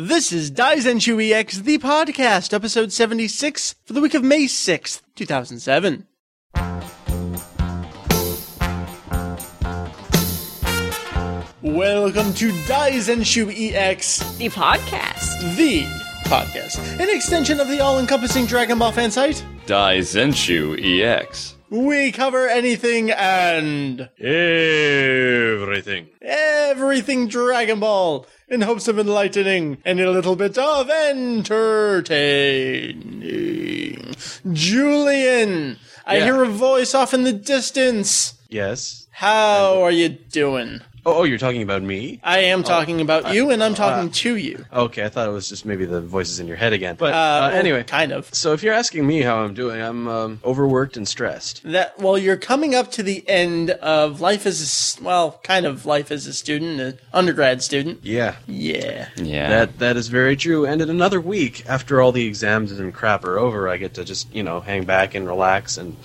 This is Daizenshuu EX, the podcast, episode 76 for the week of May 6th, 2007. Welcome to Daizenshuu EX, The podcast. the podcast, an extension of the all-encompassing Dragon Ball fan site. Daizenshuu EX. We cover anything and Everything. everything Dragon Ball in hopes of enlightening and a little bit of entertaining. Julian, I Yeah. hear a voice off in the distance. Yes. How are you doing? Oh, oh, you're talking about me? I am talking about you and I'm talking to you. Okay, I thought it was just maybe the voices in your head again. But Uh, uh, well, anyway, kind of. so if you're asking me how I'm doing, I'm um, overworked and stressed. That well, you're coming up to the end of life as a s- well, kind of life as a student, an undergrad student. Yeah, Yeah. Yeah. that that is very true. And in another week, after all the exams and crap are over, I get to just you know hang back and relax and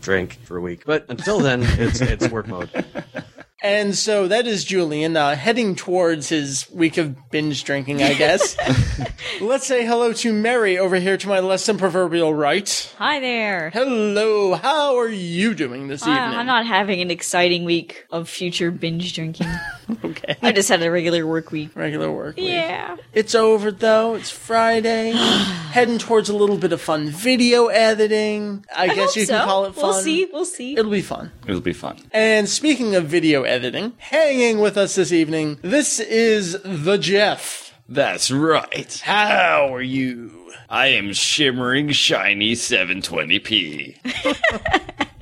drink for a week. But until then, it's it's work mode. And so that is Julian uh, heading towards his week of binge drinking, I guess. Let's say hello to Meri over here to my less than proverbial right. Hi there. Hello, how are you doing this I- evening? I'm not having an exciting week of future binge drinking. okay. I just had a regular work week. Regular work. week. Yeah. It's over though. It's Friday. Heading towards a little bit of fun video editing. I, guess Hope you can call it fun. We'll see. We'll see. It'll be fun. It'll be fun. And speaking of video editing, hanging with us this evening, this is the Jeff. That's right. How are you? I am shimmering shiny 720p.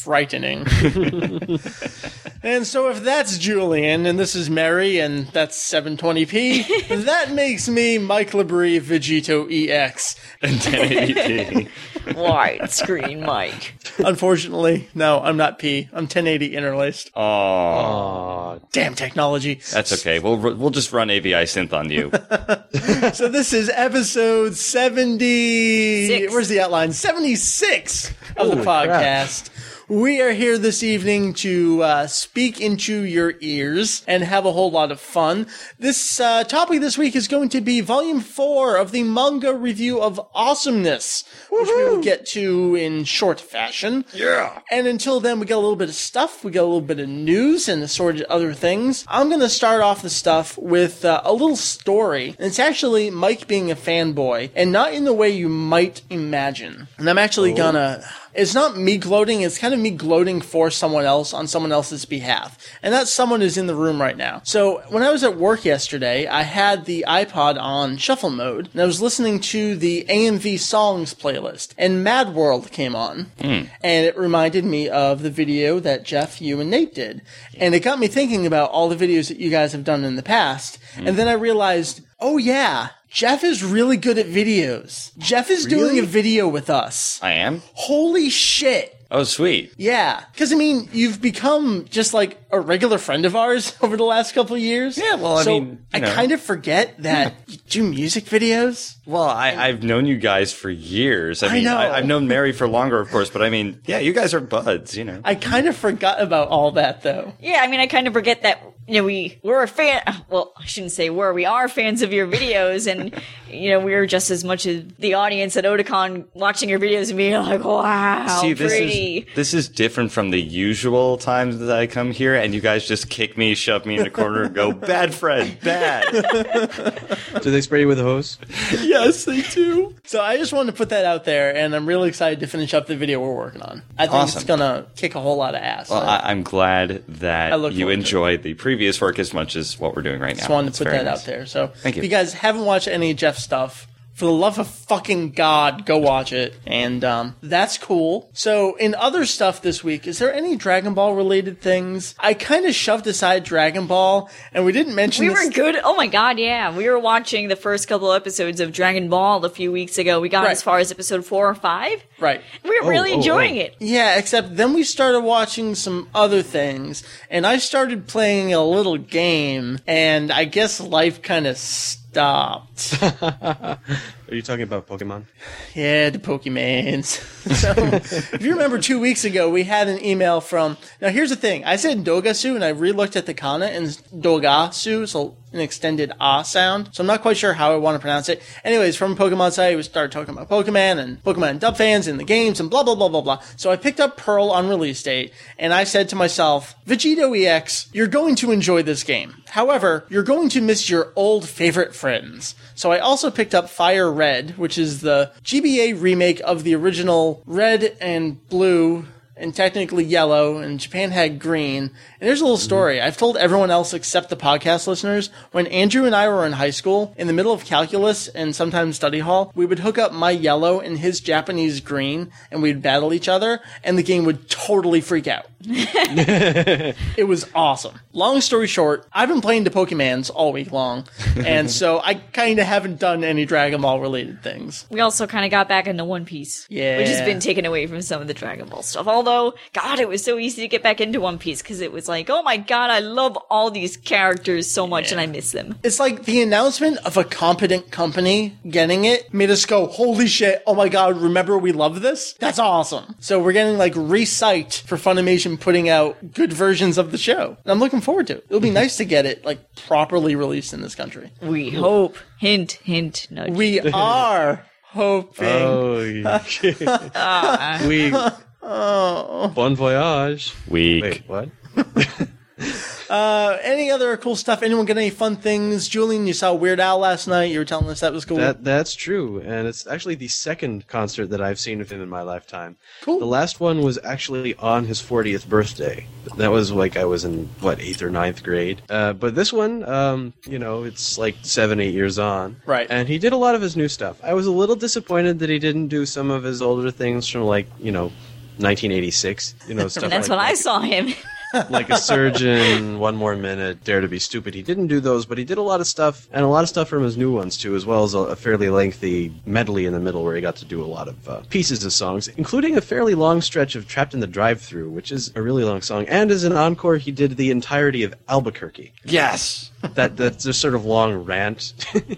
frightening. and so if that's Julian and this is Mary and that's 720p, that makes me Mike Labrie VegettoEX. and 1080p. Widescreen mic. Unfortunately, no, I'm not P. I'm 1080 interlaced. Oh, Aw, Damn technology. that's okay. We'll we'll just run AviSynth on you. So this is episode 70. Six. Where's the outline? 76 of the podcast. crap. We are here this evening to uh, speak into your ears and have a whole lot of fun. This uh, topic this week is going to be volume four of the manga review of Awesomeness, which we will get to in short fashion. yeah. And until then, we got a little bit of stuff. We got a little bit of news and assorted other things. I'm going to start off the stuff with uh, a little story. And it's actually Mike being a fanboy, and not in the way you might imagine. And I'm actually gonna. It's not me gloating, it's kind of me gloating for someone else on someone else's behalf. And that someone is in the room right now. So when I was at work yesterday, I had the iPod on shuffle mode, and I was listening to the AMV songs playlist, and Mad World came on. Hmm. And it reminded me of the video that Jeff, you, and Nate did. And it got me thinking about all the videos that you guys have done in the past. Hmm. And then I realized, oh yeah, Jeff is really good at videos. Jeff is doing a video with us. I am. Holy shit. Oh, sweet. Yeah. Cause I mean, you've become just like a regular friend of ours over the last couple of years. Yeah, well, I So mean, I know. kind of forget that you do music videos. Well, I, I've known you guys for years. I I mean, know. I, have known Meri for longer, of course, but I mean, yeah, you guys are buds, you know. I kind of forgot about all that though. Yeah, I mean, I kind of forget that you know we we're a fan. Well, I shouldn't say we're. We are fans of your videos, and you know we're just as much as the audience at Otakon watching your videos and being like, "Wow, See, this pretty." is this is different from the usual times that I come here, and you guys just kick me, shove me in a corner, and go, "Bad friend, bad." do they spray you with a hose? Yes, they do. So I just wanted to put that out there and I'm really excited to finish up the video we're working on. I think it's gonna kick a whole lot of ass. Well, I, I'm glad that I look you forward enjoyed the previous work as much as what we're doing right now. just wanted It's to put that nice. out there. So Thank you. if you guys haven't watched any Jeff stuff, for the love of fucking God, go watch it. And um, that's cool. So in other stuff this week, is there any Dragon Ball related things? I kind of shoved aside Dragon Ball, and we didn't mention We this- were good. Oh my god, yeah. We were watching the first couple episodes of Dragon Ball a few weeks ago. We got Right. as far as episode four or five. right. We were really oh, enjoying oh. it. Yeah, except then we started watching some other things, and I started playing a little game, and I guess life kind of stopped. Are you talking about Pokemon? Yeah, the Pokemans. so, if you remember two weeks ago, we had an email from. Now, here's the thing. I said Dogasu, and I re-looked at the kana, and Dogasu, so an extended ah sound. So I'm not quite sure how I want to pronounce it. Anyways, from Pokemon side, we started talking about Pokemon and Pokemon dub fans and the games and blah blah blah blah blah. So I picked up Pearl on release date, and I said to myself, VegettoEX, you're going to enjoy this game. However, you're going to miss your old favorite friends. So I also picked up Fire Red, which is the GBA remake of the original Red and Blue and technically yellow, and Japan had green. And there's a little story. I've told everyone else except the podcast listeners. When Andrew and I were in high school, in the middle of calculus and sometimes study hall, we would hook up my yellow and his Japanese green, and we'd battle each other, and the game would totally freak out. it was awesome. Long story short, I've been playing the Pokemans all week long, and so I kind of haven't done any Dragon Ball related things. We also kind of got back into One Piece. Yeah. Which has been taken away from some of the Dragon Ball stuff. Although, God, it was so easy to get back into One Piece because it was like, oh my God, I love all these characters so much and I miss them. It's like the announcement of a competent company getting it made us go, holy shit, oh my god, remember we love this? That's awesome. So we're getting like re-psyched for Funimation putting out good versions of the show. And I'm looking forward to it. It'll be nice to get it like properly released in this country. We hope. Hint, hint, nudge. We are hoping. Oh, yeah. we. Oh. Bon voyage. Weak. Wait, what? Uh, any other cool stuff? Anyone get any fun things? Julian, you saw Weird Al last night. You were telling us that was cool. That that's true, and it's actually the second concert that I've seen of him in my lifetime. Cool. The last one was actually on his 40th birthday. That was like I was in what eighth or ninth grade. Uh, but this one, um, you know, it's like seven, eight years on. Right. And he did a lot of his new stuff. I was a little disappointed that he didn't do some of his older things from like you know. 1986, you know, stuff that's like when that I saw him. like a surgeon, one more minute, dare to be stupid. He didn't do those, but he did a lot of stuff, and a lot of stuff from his new ones too, as well as a, a fairly lengthy medley in the middle where he got to do a lot of uh, pieces of songs, including a fairly long stretch of "Trapped in the Drive-Through," which is a really long song. And as an encore, he did the entirety of Albuquerque. Yes. That that's a sort of long rant.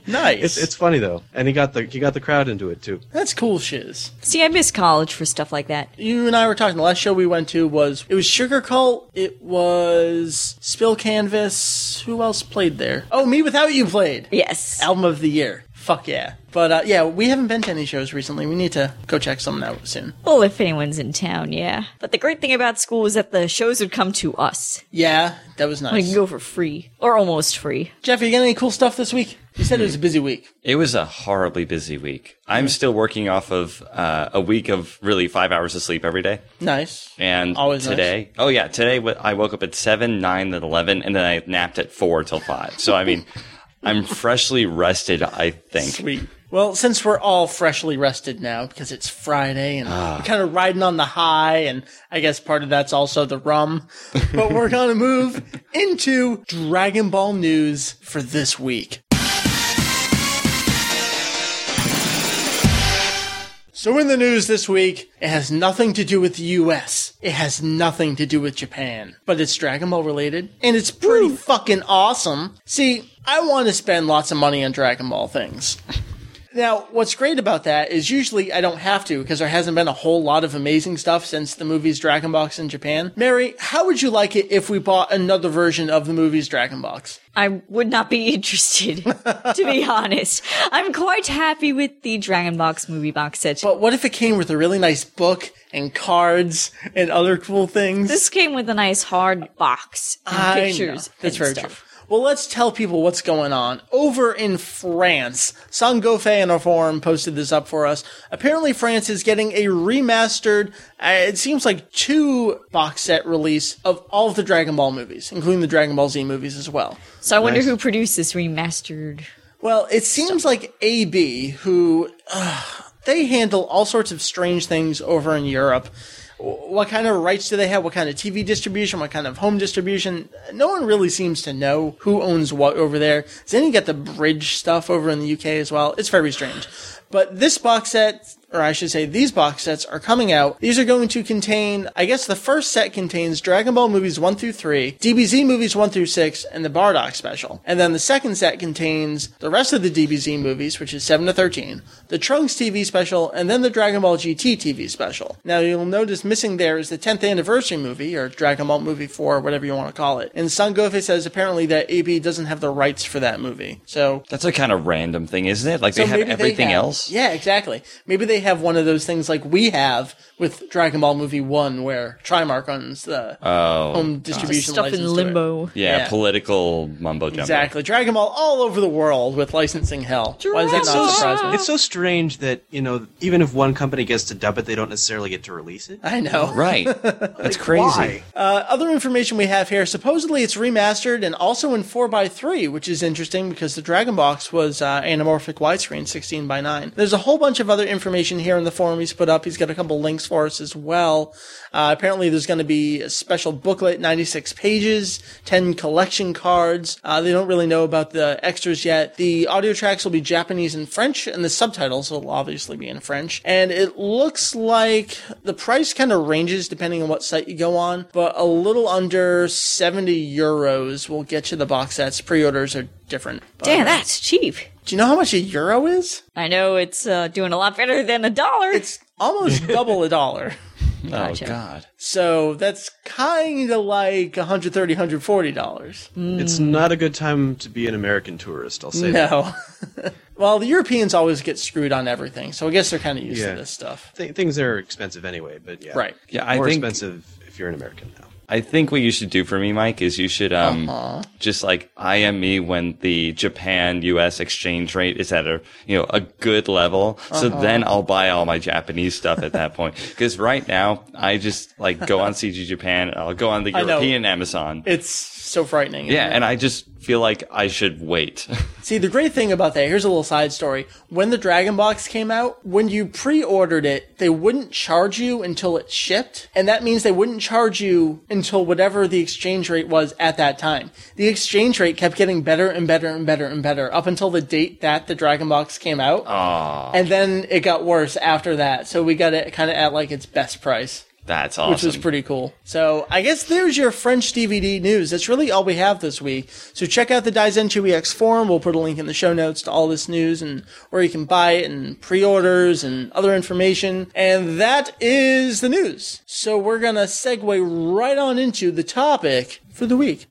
nice. it's it's funny though, and he got the he got the crowd into it too. That's cool shiz. See, I miss college for stuff like that. You and I were talking. The last show we went to was it was Sugarcult. It was Spill Canvas. Who else played there? Oh, mewithoutYou played. Yes. Album of the year. Fuck yeah. But uh, yeah, we haven't been to any shows recently. We need to go check some out soon. Well, if anyone's in town, yeah. But the great thing about school is that the shows would come to us. Yeah, that was nice. We can go for free. Or almost free. Jeff, are you got any cool stuff this week? You said it was a busy week. It was a horribly busy week. I'm still working off of uh, a week of really five hours of sleep every day. Nice. And Always today, oh yeah, today w- I woke up at seven, nine, and eleven, and then I napped at four till five. So I mean, I'm freshly rested. I think. Sweet. Well, since we're all freshly rested now because it's Friday and we're kind of riding on the high, and I guess part of that's also the rum, but we're going to move into Dragon Ball news for this week. So in the news this week, it has nothing to do with the US. It has nothing to do with Japan. But it's Dragon Ball related, and it's pretty fucking awesome. See, I want to spend lots of money on Dragon Ball things. Now, what's great about that is usually I don't have to because there hasn't been a whole lot of amazing stuff since the movie's Dragon Box in Japan. Meri, how would you like it if we bought another version of the movie's Dragon Box? I would not be interested, to be honest. I'm quite happy with the Dragon Box movie box set. But what if it came with a really nice book and cards and other cool things? this came with a nice hard box and I know. pictures That's and very stuff. true. Well, let's tell people what's going on. Over in France, Sangofe and our forum posted this up for us. Apparently, France is getting a remastered, uh, it seems like two box set release of all of the Dragon Ball movies, including the Dragon Ball Z movies as well. So I wonder Nice. who produced this remastered. Well, it seems like AB, who uh, they handle all sorts of strange things over in Europe. What kind of rights do they have? What kind of TV distribution? What kind of home distribution? No one really seems to know who owns what over there. Then you get the bridge stuff over in the UK as well. It's very strange. But this box set, or I should say, these box sets are coming out. These are going to contain, I guess the first set contains Dragon Ball movies 1 through 3, DBZ movies 1 through 6, and the Bardock special. And then the second set contains the rest of the DBZ movies, which is 7 to 13, the Trunks TV special, and then the Dragon Ball GT TV special. Now you'll notice missing there is the 10th anniversary movie, or Dragon Ball movie 4, whatever you want to call it. And Sangofe says apparently that AB doesn't have the rights for that movie. So That's a kind of random thing, isn't it? Like so they have everything have- else. Yeah, exactly. Maybe they have one of those things like we have with Dragon Ball Movie One, where Trimark owns the Oh, home distribution Stuff license in to it. limbo. yeah, Yeah. political mumbo jumbo. Exactly, Dragon Ball all over the world with licensing hell. Why does that not surprise me? It's so strange that you know, even if one company gets to dub it, they don't necessarily get to release it. I know. Right. That's crazy. Uh, other information we have here, supposedly it's remastered and also in 4x3, which is interesting because the Dragon Box was uh, anamorphic widescreen, 16 by 9 There's a whole bunch of other information here in the forum he's put up. He's got a couple links for us as well. Uh, apparently there's going to be a special booklet, 96 pages, 10 collection cards. Uh, they don't really know about the extras yet. The audio tracks will be Japanese and French, and the subtitles will obviously be in French. And it looks like the price kind of ranges depending on what site you go on, but a little under 70 euros will get you the box sets. Pre-orders are different. But- Damn, that's cheap. Do you know how much a euro is? I know it's uh, doing a lot better than a dollar. It's almost double a dollar. Oh Gotcha. God. So that's kind of like 130 $140. It's not a good time to be an American tourist. I'll say that. No. well, the Europeans always get screwed on everything, so I guess they're kind of used Yeah. to this stuff. Th- things are expensive anyway, but yeah, Right. Yeah, I more think- expensive if you're an American now. I think what you should do for me, Mike, is you should um Uh-huh. just like IM me when the Japan US exchange rate is at a you know a good level. So Uh-huh. then I'll buy all my Japanese stuff at that point. Because right now I just like go on CD Japan, I'll go on the European Amazon. It's so frightening. yeah, it? and I just feel like I should wait. See, the great thing about that, here's a little side story. When the Dragon Box came out, when you pre-ordered it, they wouldn't charge you until it shipped. And that means they wouldn't charge you until whatever the exchange rate was at that time. The exchange rate kept getting better and better and better and better up until the date that the Dragon Box came out. And then it got worse after that. So we got it kind of at like its best price. That's awesome. which was pretty cool. So I guess there's your French DVD news. That's really all we have this week. So check out the Daizenshuu EX forum. We'll put a link in the show notes to all this news and where you can buy it and pre-orders and other information. And that is the news. So we're going to segue right on into the topic for the week.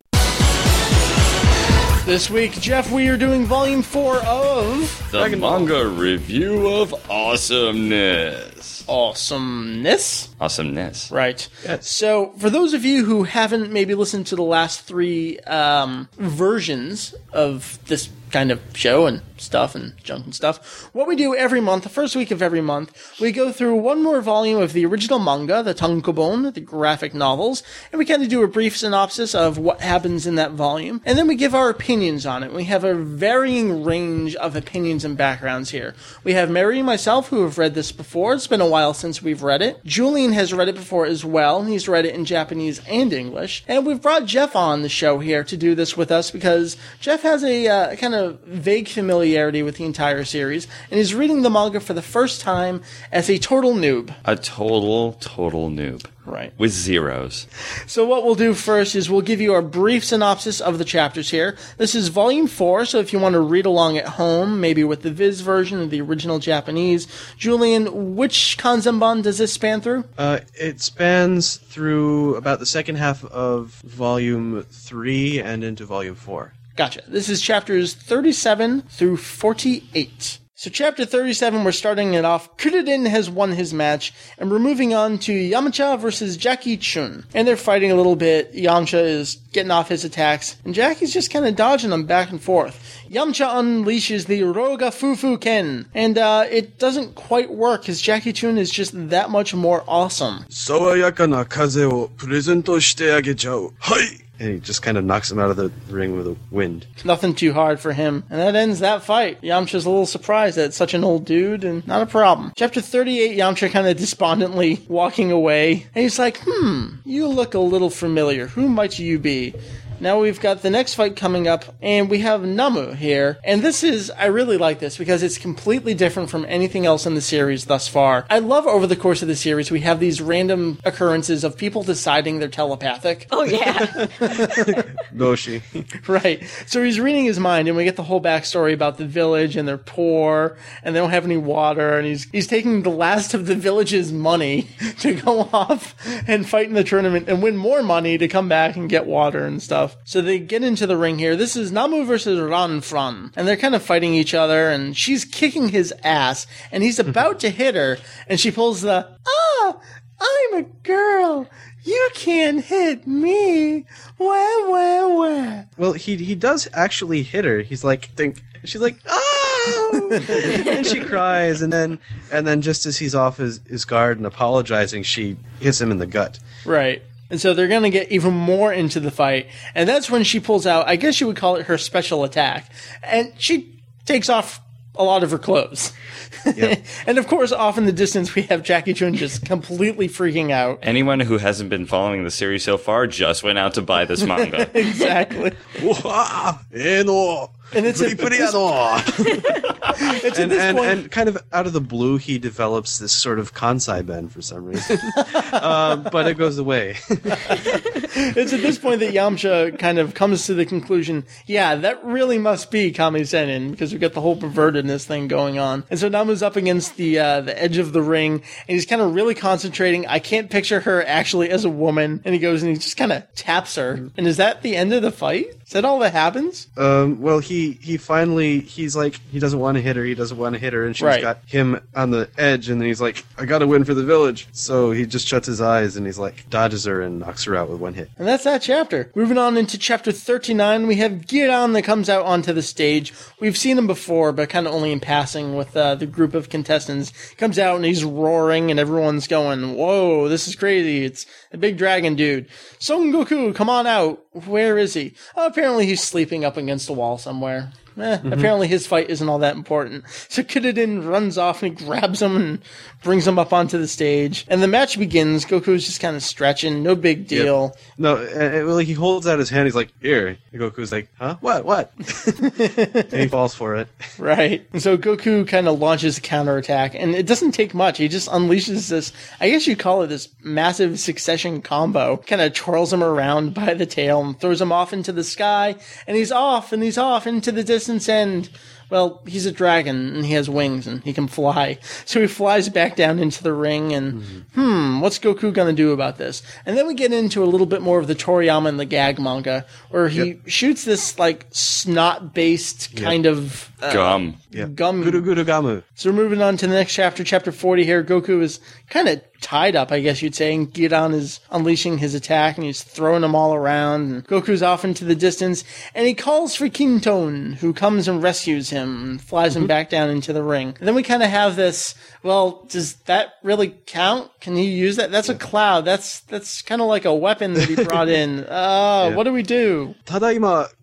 This week, Jeff, we are doing volume four of the manga review of awesomeness. Awesomeness. Awesomeness. Right. So, for those of you who haven't maybe listened to the last three um, versions of this kind of show and stuff and junk and stuff, what we do every month, the first week of every month, we go through one more volume of the original manga, the Tankobon, the graphic novels, and we kind of do a brief synopsis of what happens in that volume, and then we give our opinions on it. We have a varying range of opinions and backgrounds here. We have Meri and myself who have read this before. It's been a while since we've read it. Julian has read it before as well. He's read it in Japanese and English. And we've brought Jeff on the show here to do this with us because Jeff has a uh, kind of vague familiarity with the entire series, and is reading the manga for the first time as a total noob. A total, total noob. Right. With zeros. So what we'll do first is we'll give you a brief synopsis of the chapters here. This is volume four, so if you want to read along at home, maybe with the Viz version of the original Japanese, Julian, which Kanzenban does this span through? Uh, it spans through about the second half of volume three and into volume four. Gotcha. This is chapters 37 through 48. So, chapter 37, we're starting it off. Kuririn has won his match, and we're moving on to Yamcha versus Jackie Chun. And they're fighting a little bit. Yamcha is getting off his attacks, and Jackie's just kind of dodging them back and forth. Yamcha unleashes the Roga Fufu Ken, and uh, it doesn't quite work because Jackie Chun is just that much more awesome. And he just kind of knocks him out of the ring with a wind. Nothing too hard for him. And that ends that fight. Yamcha's a little surprised that such an old dude, and not a problem. Chapter 38, Yamcha kind of despondently walking away. And he's like, hmm, you look a little familiar. Who might you be? Now we've got the next fight coming up, and we have Namu here. And this is, I really like this because it's completely different from anything else in the series thus far. I love over the course of the series, we have these random occurrences of people deciding they're telepathic. Oh yeah. Doshi. Right. So he's reading his mind, and we get the whole backstory about the village, and they're poor, and they don't have any water, and he's he's taking the last of the village's money to go off and fight in the tournament and win more money to come back and get water and stuff. So they get into the ring here. This is Namu versus Ranfan, and they're kind of fighting each other, and she's kicking his ass, and he's about to hit her, and she pulls the ah, I'm a girl. You can't hit me. Wah, wah, wah. Well, he he does actually hit her. He's like, think she's like, oh, and she cries, and then and then just as he's off his, his guard and apologizing, she hits him in the gut. Right. And so they're going to get even more into the fight. And that's when she pulls out, I guess you would call it her special attack. And she takes off a lot of her clothes. Yep. and of course, off in the distance, we have Jackie Chun just completely freaking out. Anyone who hasn't been following the series so far just went out to buy this manga. exactly. and it's pretty, put it this, it's and, and, and, kind of out of the blue, he develops this sort of kansai ben for some reason, um, but it goes away. it's at this point that Yamcha kind of comes to the conclusion, yeah, that really must be Kame Sennin because we've got the whole pervertedness thing going on, and so Namu's up against the uh, the edge of the ring, and he's kind of really concentrating. I can't picture her actually as a woman, and he goes and he just kind of taps her, and is that the end of the fight? Is that all that happens? Um, well, he he finally he's like he doesn't want to hit her. He doesn't want to hit her, and she's Right. got him on the edge, and then he's like, "I got to win for the village." So he just shuts his eyes and he's like dodges her and knocks her out with one hit. And that's that chapter. Moving on into chapter 39, we have Giran that comes out onto the stage. We've seen him before, but kind of only in passing with uh, the group of contestants. Comes out and he's roaring, and everyone's going, Whoa, this is crazy. It's a big dragon dude. Son Goku, come on out. Where is he? Oh, apparently he's sleeping up against a wall somewhere. Eh, Apparently his fight isn't all that important. So Kuririn runs off and he grabs him and brings him up onto the stage. And the match begins. Goku's just kind of stretching, no big deal. No, uh, uh, well, he holds out his hand. He's like, "Here." And Goku's like, "Huh? What? What?" and he falls for it. Right. And so Goku kind of launches a counterattack, and it doesn't take much. He just unleashes this, I guess you call it this massive succession combo. Kind of twirls him around by the tail and throws him off into the sky, and he's off, and he's off into the distance, and, well, he's a dragon, and he has wings, and he can fly. So he flies back down into the ring, and, hmm, what's Goku gonna do about this? And then we get into a little bit more of the Toriyama and the gag manga, where he shoots this, like, snot-based kind of uh, Gum. gum. Guru Guru Gamu. So we're moving on to the next chapter, chapter 40 here. Goku is kind of tied up, I guess you'd say, and Giran is unleashing his attack and he's throwing them all around. And Goku's off into the distance and he calls for Kinto-un, who comes and rescues him and flies mm-hmm. him back down into the ring. And then we kind of have this, well, does that really count? Can he use that? That's yeah. a cloud. That's, that's kind of like a weapon that he brought in. Uh, yeah. what do we do?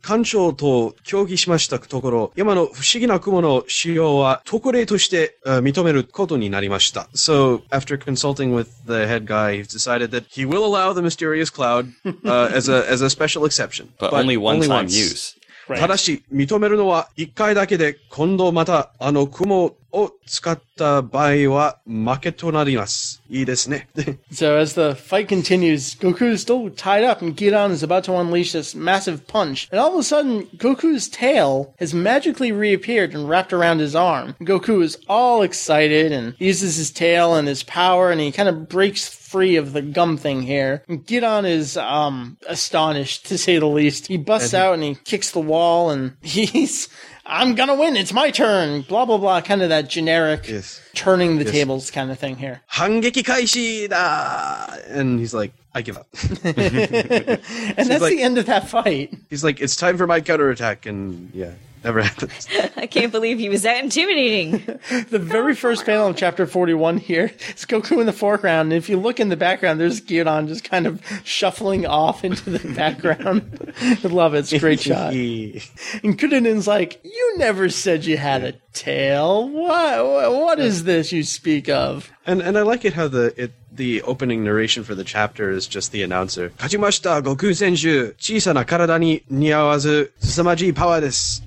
ま、艦長と協議しましたところ、山の不思議な雲の使用は特例としてあ認めることになりました。So after consulting with the head guy, he's decided that he will allow the mysterious cloud uh, as a as a special exception, But, only one time once. use. ただし、認めるのは一回だけで、今度またあの雲を使った場合は負けとなります。いいですね。so as the fight continues, Goku is still tied up and Giran is about to unleash this massive punch. And all of a sudden, Goku's tail has magically reappeared and wrapped around his arm. Goku is all excited and uses his tail and his power and he kind of breaks free of the gum thing here. Giran is um astonished to say the least. He busts out and he kicks the wall and he's I'm gonna win. It's my turn. Blah blah blah. Kind of that generic yes. turning the yes. tables kind of thing here. Hangeki kaishi da, and he's like, I give up. and that's like, the end of that fight. He's like, it's time for my counterattack, and yeah, never happens. I can't believe he was that intimidating. The very first panel of chapter 41 here is Goku in the foreground. And if you look in the background, there's Giran just kind of shuffling off into the background. I love it. It's a great shot. And Kuririn's like, You never said you had a tail. What, what is this you speak of? And and I like it how the it the opening narration for the chapter is just the announcer. 勝ちました、悟空選手。小さな体に似合わず、凄まじいパワーです。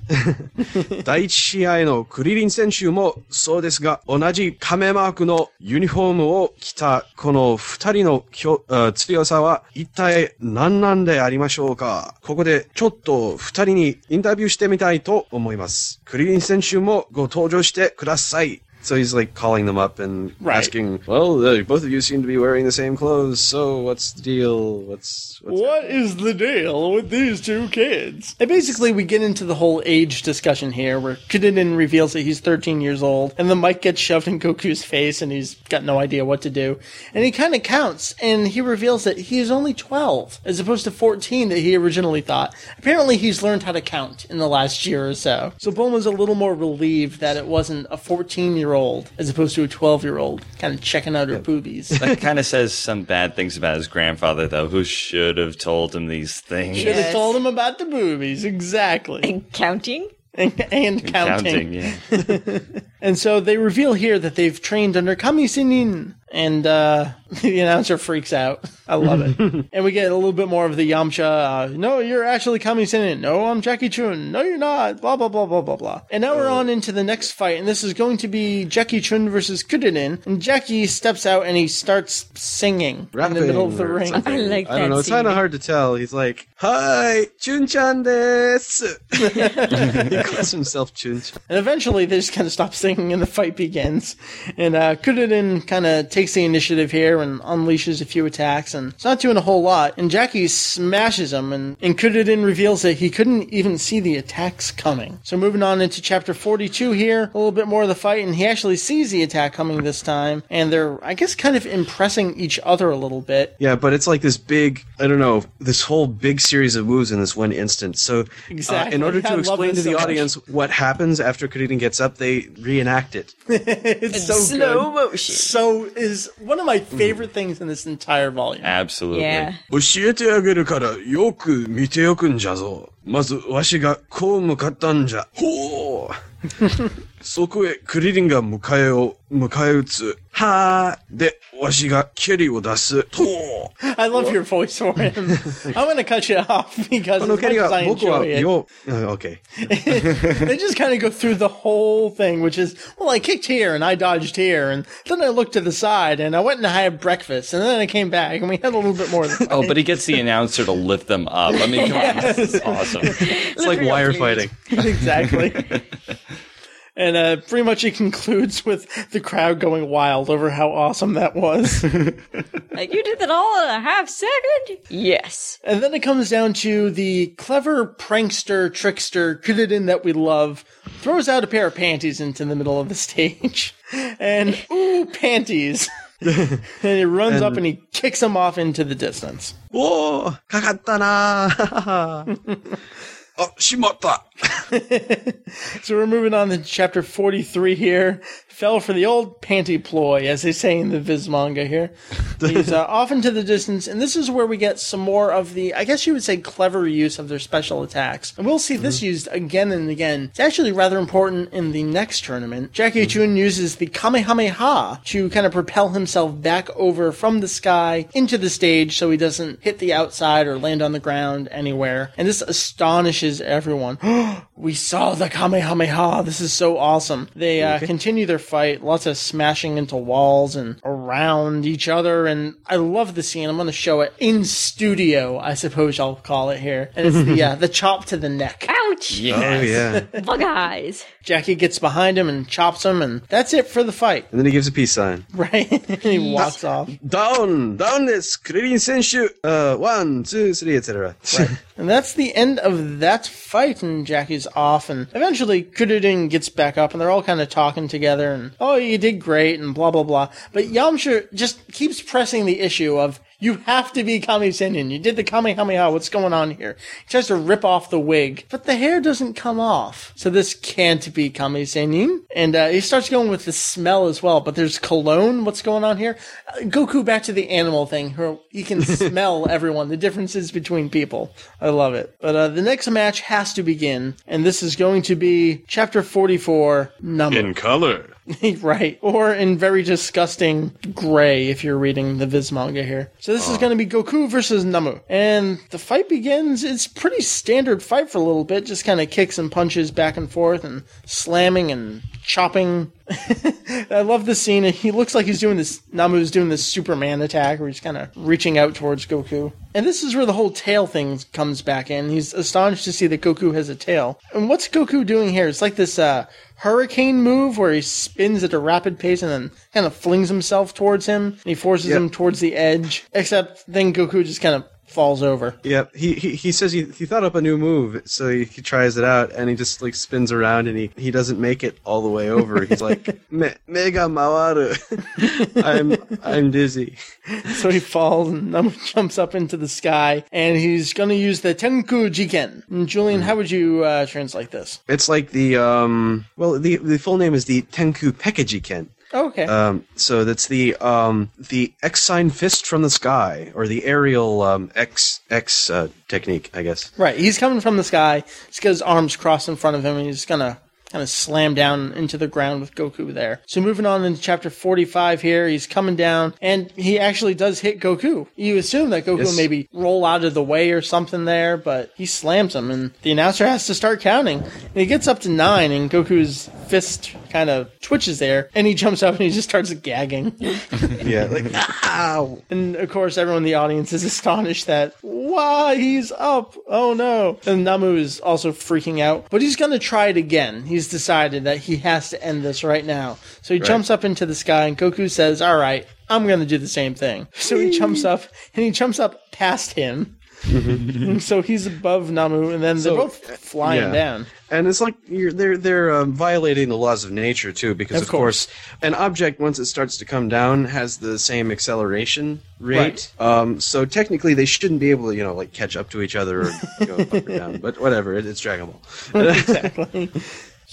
第一試合のクリリン選手もそうですが、同じ亀マークのユニフォームを着たこの二人のきょあ強さは一体何なんでありましょうかここでちょっと二人にインタビューしてみたいと思います。クリリン選手もご登場してください。So he's like calling them up and Right. asking, well, uh, both of you seem to be wearing the same clothes, so what's the deal? What's, what's What is the deal with these two kids? And basically, we get into the whole age discussion here, where Kuririn reveals that he's 13 years old, and the mic gets shoved in Goku's face, and he's got no idea what to do. And he kind of counts, and he reveals that he is only 12, as opposed to 14 that he originally thought. Apparently, he's learned how to count in the last year or so. So Bulma's a little more relieved that it wasn't a 14 year old, as opposed to a 12 year old, kind of checking out her boobies. That kind of says some bad things about his grandfather, though, who should have told him these things. Should have Yes. told him about the boobies, exactly. And counting? and, and counting. Counting, yeah. And so they reveal here that they've trained under Kame Sennin. And uh, the announcer freaks out. I love it. and we get a little bit more of the Yamcha. Uh, no, you're actually Kame Sennin. No, I'm Jackie Chun. No, you're not. Blah, blah, blah, blah, blah, blah. And now we're on into the next fight. And this is going to be Jackie Chun versus Kuririn. And Jackie steps out and he starts singing in the middle of the ring. I like that. I don't that know. It's kind of hard to tell. He's like, "Hi, Chun-chan desu." he calls himself Chun-chan. And eventually they just kind of stop singing and the fight begins. And uh, Kuririn kind of takes the initiative here and unleashes a few attacks and it's not doing a whole lot. And Jackie smashes him and, and Kuririn reveals that he couldn't even see the attacks coming. So moving on into chapter 42 here, a little bit more of the fight and he actually sees the attack coming this time. And they're, I guess, kind of impressing each other a little bit. Yeah, but it's like this big, I don't know, this whole big series of moves in this one instance. So, uh, Exactly. in order to love explain this to the so much. audience what happens after Kuririn gets up, they reenact it. It's so Slow good. motion. So is one of my favorite things in this entire volume. Absolutely. Yeah. 教えてあげるからよく見ておくんじゃぞ。まずわしがこう向かったんじゃ。ほうそこへクリリンが迎えを、迎え撃つ。はーで、わしが蹴りを出す。と I love your voice for him. I'm going to cut you off because この as 蹴 much り as が I 僕は enjoy it, よ、uh, okay. they just kind of go through the whole thing, which is, well, I kicked here and I dodged here, and then I looked to the side and I went and I had breakfast, and then I came back and we had a little bit more. Of the Oh, but he gets the announcer to lift them up. I mean, come on, this is awesome. It's like wire fighting. exactly. And uh, pretty much it concludes with the crowd going wild over how awesome that was. Like, you did that all in a half second? Yes. And then it comes down to the clever prankster, trickster, Kuririn that we love, throws out a pair of panties into the middle of the stage. And, ooh, panties. and he runs up and he kicks them off into the distance. お Oh, she mocked that. so we're moving on to chapter 43 here. Fell for the old panty ploy, as they say in the Viz manga here. He's uh, off into the distance, and this is where we get some more of the, I guess you would say, clever use of their special attacks. And we'll see this used again and again. It's actually rather important in the next tournament. Jackie Chun uses the Kamehameha to kind of propel himself back over from the sky into the stage so he doesn't hit the outside or land on the ground anywhere. And this astonishes everyone. we saw the Kamehameha. This is so awesome. They uh, continue their fight, lots of smashing into walls and around each other. And I love the scene. I'm going to show it in studio, I suppose I'll call it here. And it's the, uh, the chop to the neck. Ouch! Oh, yeah. Bug eyes. Jackie gets behind him and chops him, and that's it for the fight. And then he gives a peace sign. Right? he walks off. Down, down this Kuririn Senshu. Uh, one, two, three, etc. Right. and that's the end of that fight, and Jackie's off, and eventually Kuririn gets back up, and they're all kind of talking together, and oh, you did great, and blah, blah, blah. But Yamcha just keeps pressing the issue of, you have to be Kame Sennin. You did the Kamehameha. What's going on here? He tries to rip off the wig, but the hair doesn't come off. So this can't be Kame Sennin. And uh, he starts going with the smell as well, but there's cologne. What's going on here? Uh, Goku back to the animal thing. He can smell everyone, the differences between people. I love it. But uh, the next match has to begin, and this is going to be chapter 44, number. In color. right. Or in very disgusting gray if you're reading the Viz manga here. So this is going to be Goku versus Namu. And the fight begins. It's pretty standard fight for a little bit. Just kind of kicks and punches back and forth and slamming and chopping. I love the scene. He looks like he's doing this. Namu's doing this Superman attack where he's kind of reaching out towards Goku. And this is where the whole tail thing comes back in. He's astonished to see that Goku has a tail. And what's Goku doing here? It's like this uh, hurricane move where he spins at a rapid pace and then kind of flings himself towards him. And he forces Yep. him towards the edge. Except then Goku just kind of falls over. Yep. He, he he says he, he thought up a new move, so he, he tries it out, and he just like spins around, and he, he doesn't make it all the way over. He's like, Me, Mega Mawaru. I'm I'm dizzy. So he falls and jumps up into the sky and he's to use the Tenku Jiken. And Julian, how would you uh, translate this? It's like the um well the the full name is the Tenku Pekejiken. Oh, okay. Um, so that's the um, the X sign fist from the sky, or the aerial um, X X uh, technique, I guess. Right, he's coming from the sky. He's got his arms crossed in front of him, and he's gonna kind of slam down into the ground with Goku there. So moving on into chapter 45 here, he's coming down, and he actually does hit Goku. You assume that Goku Yes. maybe roll out of the way or something there, but he slams him, and the announcer has to start counting. And he gets up to nine, and Goku's fist kind of twitches there, and he jumps up and he just starts gagging. Yeah, like ow. And of course, everyone in the audience is astonished that, why, he's up. Oh no. And Namu is also freaking out, but he's going to try it again. He's decided that he has to end this right now. So he jumps up into the sky, and Goku says, All right, I'm going to do the same thing. So he jumps up, and he jumps up past him. So he's above Namu, and then they're both flying yeah. down. And it's like you're, they're they're um, violating the laws of nature too, because Of of, course. an object once it starts to come down has the same acceleration rate. Um, so technically, they shouldn't be able to you know like catch up to each other or go up or down. But whatever, it, it's Dragon Ball. exactly.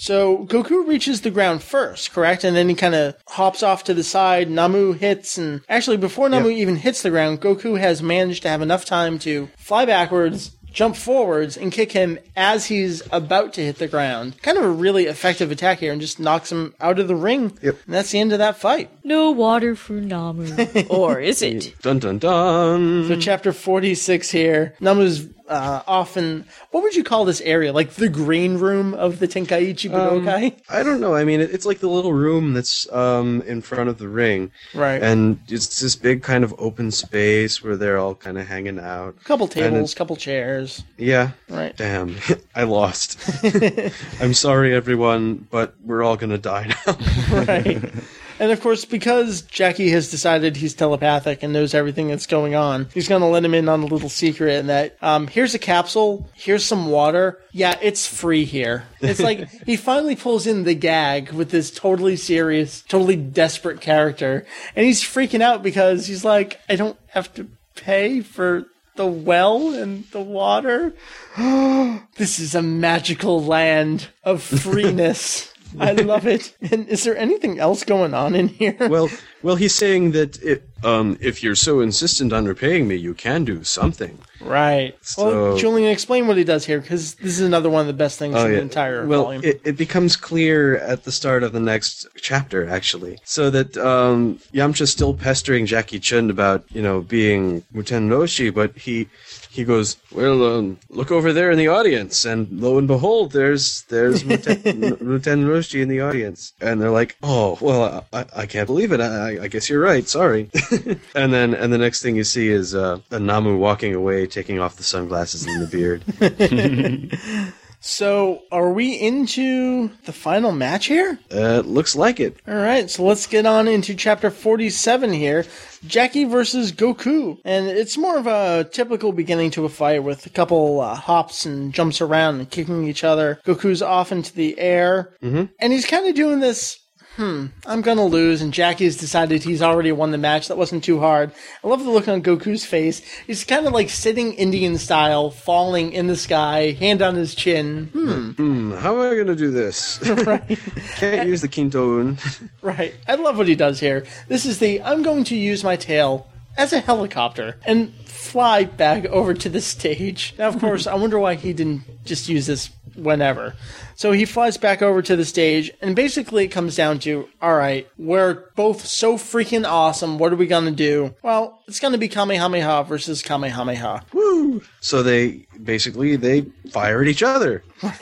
So Goku reaches the ground first, correct? And then he kind of hops off to the side. Namu hits, and actually, before Namu even hits the ground, Goku has managed to have enough time to fly backwards, jump forwards, and kick him as he's about to hit the ground. Kind of a really effective attack here, and just knocks him out of the ring. Yep. And that's the end of that fight. No water for Namu. or is it? dun dun dun. So chapter 46 here. Namu's uh, often, what would you call this area? Like the green room of the Tenkaichi Budokai? I don't know. I mean, it, it's like the little room that's um, in front of the ring, right. and it's this big kind of open space where they're all kind of hanging out. A couple tables, couple chairs. Yeah. Right. Damn, I lost. I'm sorry, everyone, but we're all gonna die now. right. And of course, because Jackie has decided he's telepathic and knows everything that's going on, he's going to let him in on a little secret and that um, here's a capsule, here's some water. Yeah, it's free here. It's like he finally pulls in the gag with this totally serious, totally desperate character. And he's freaking out because he's like, I don't have to pay for the well and the water. this is a magical land of freeness. I love it. And is there anything else going on in here? well, well, he's saying that it, um, if you're so insistent on repaying me, you can do something. right. well, Julian, explain what he does here because this is another one of the best things Oh, in the entire well, volume. It, it becomes clear at the start of the next chapter, actually. So that um, Yamcha's still pestering Jackie Chun about, you know, being Muten Roshi, but he he goes, well, um, look over there in the audience, and lo and behold, there's there's Muten, Muten Roshi in the audience, and they're like, oh, well, I, I can't believe it. I, I guess you're right. Sorry. and then and the next thing you see is uh, a Namu walking away, taking off the sunglasses and the beard. so, are we into the final match here? uh, looks like it. All right, so let's get on into chapter 47 here. Jackie versus Goku. And it's more of a typical beginning to a fight with a couple uh, hops and jumps around and kicking each other. Goku's off into the air. Mm-hmm. And he's kind of doing this. Hmm, I'm gonna lose, and Jackie's decided he's already won the match. That wasn't too hard. I love the look on Goku's face. He's kind of like sitting Indian style, falling in the sky, hand on his chin. Hmm, Hmm, how am I going to do this? Right. Can't use the Kinto-un. right. I love what he does here. This is the I'm going to use my tail as a helicopter and fly back over to the stage. Now, of course, I wonder why he didn't just use this whenever. So he flies back over to the stage, and basically it comes down to all right, we're both so freaking awesome. What are we going to do? Well, it's going to be Kamehameha versus Kamehameha. Woo! So they basically they fire at each other,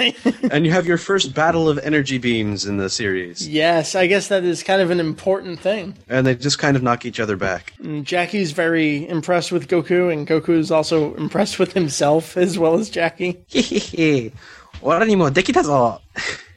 and you have your first battle of energy beams in the series, Yes, I guess that is kind of an important thing. and they just kind of knock each other back. And Jackie's very impressed with Goku, and Goku is also impressed with himself as well as Jackie. 俺にもできたぞ。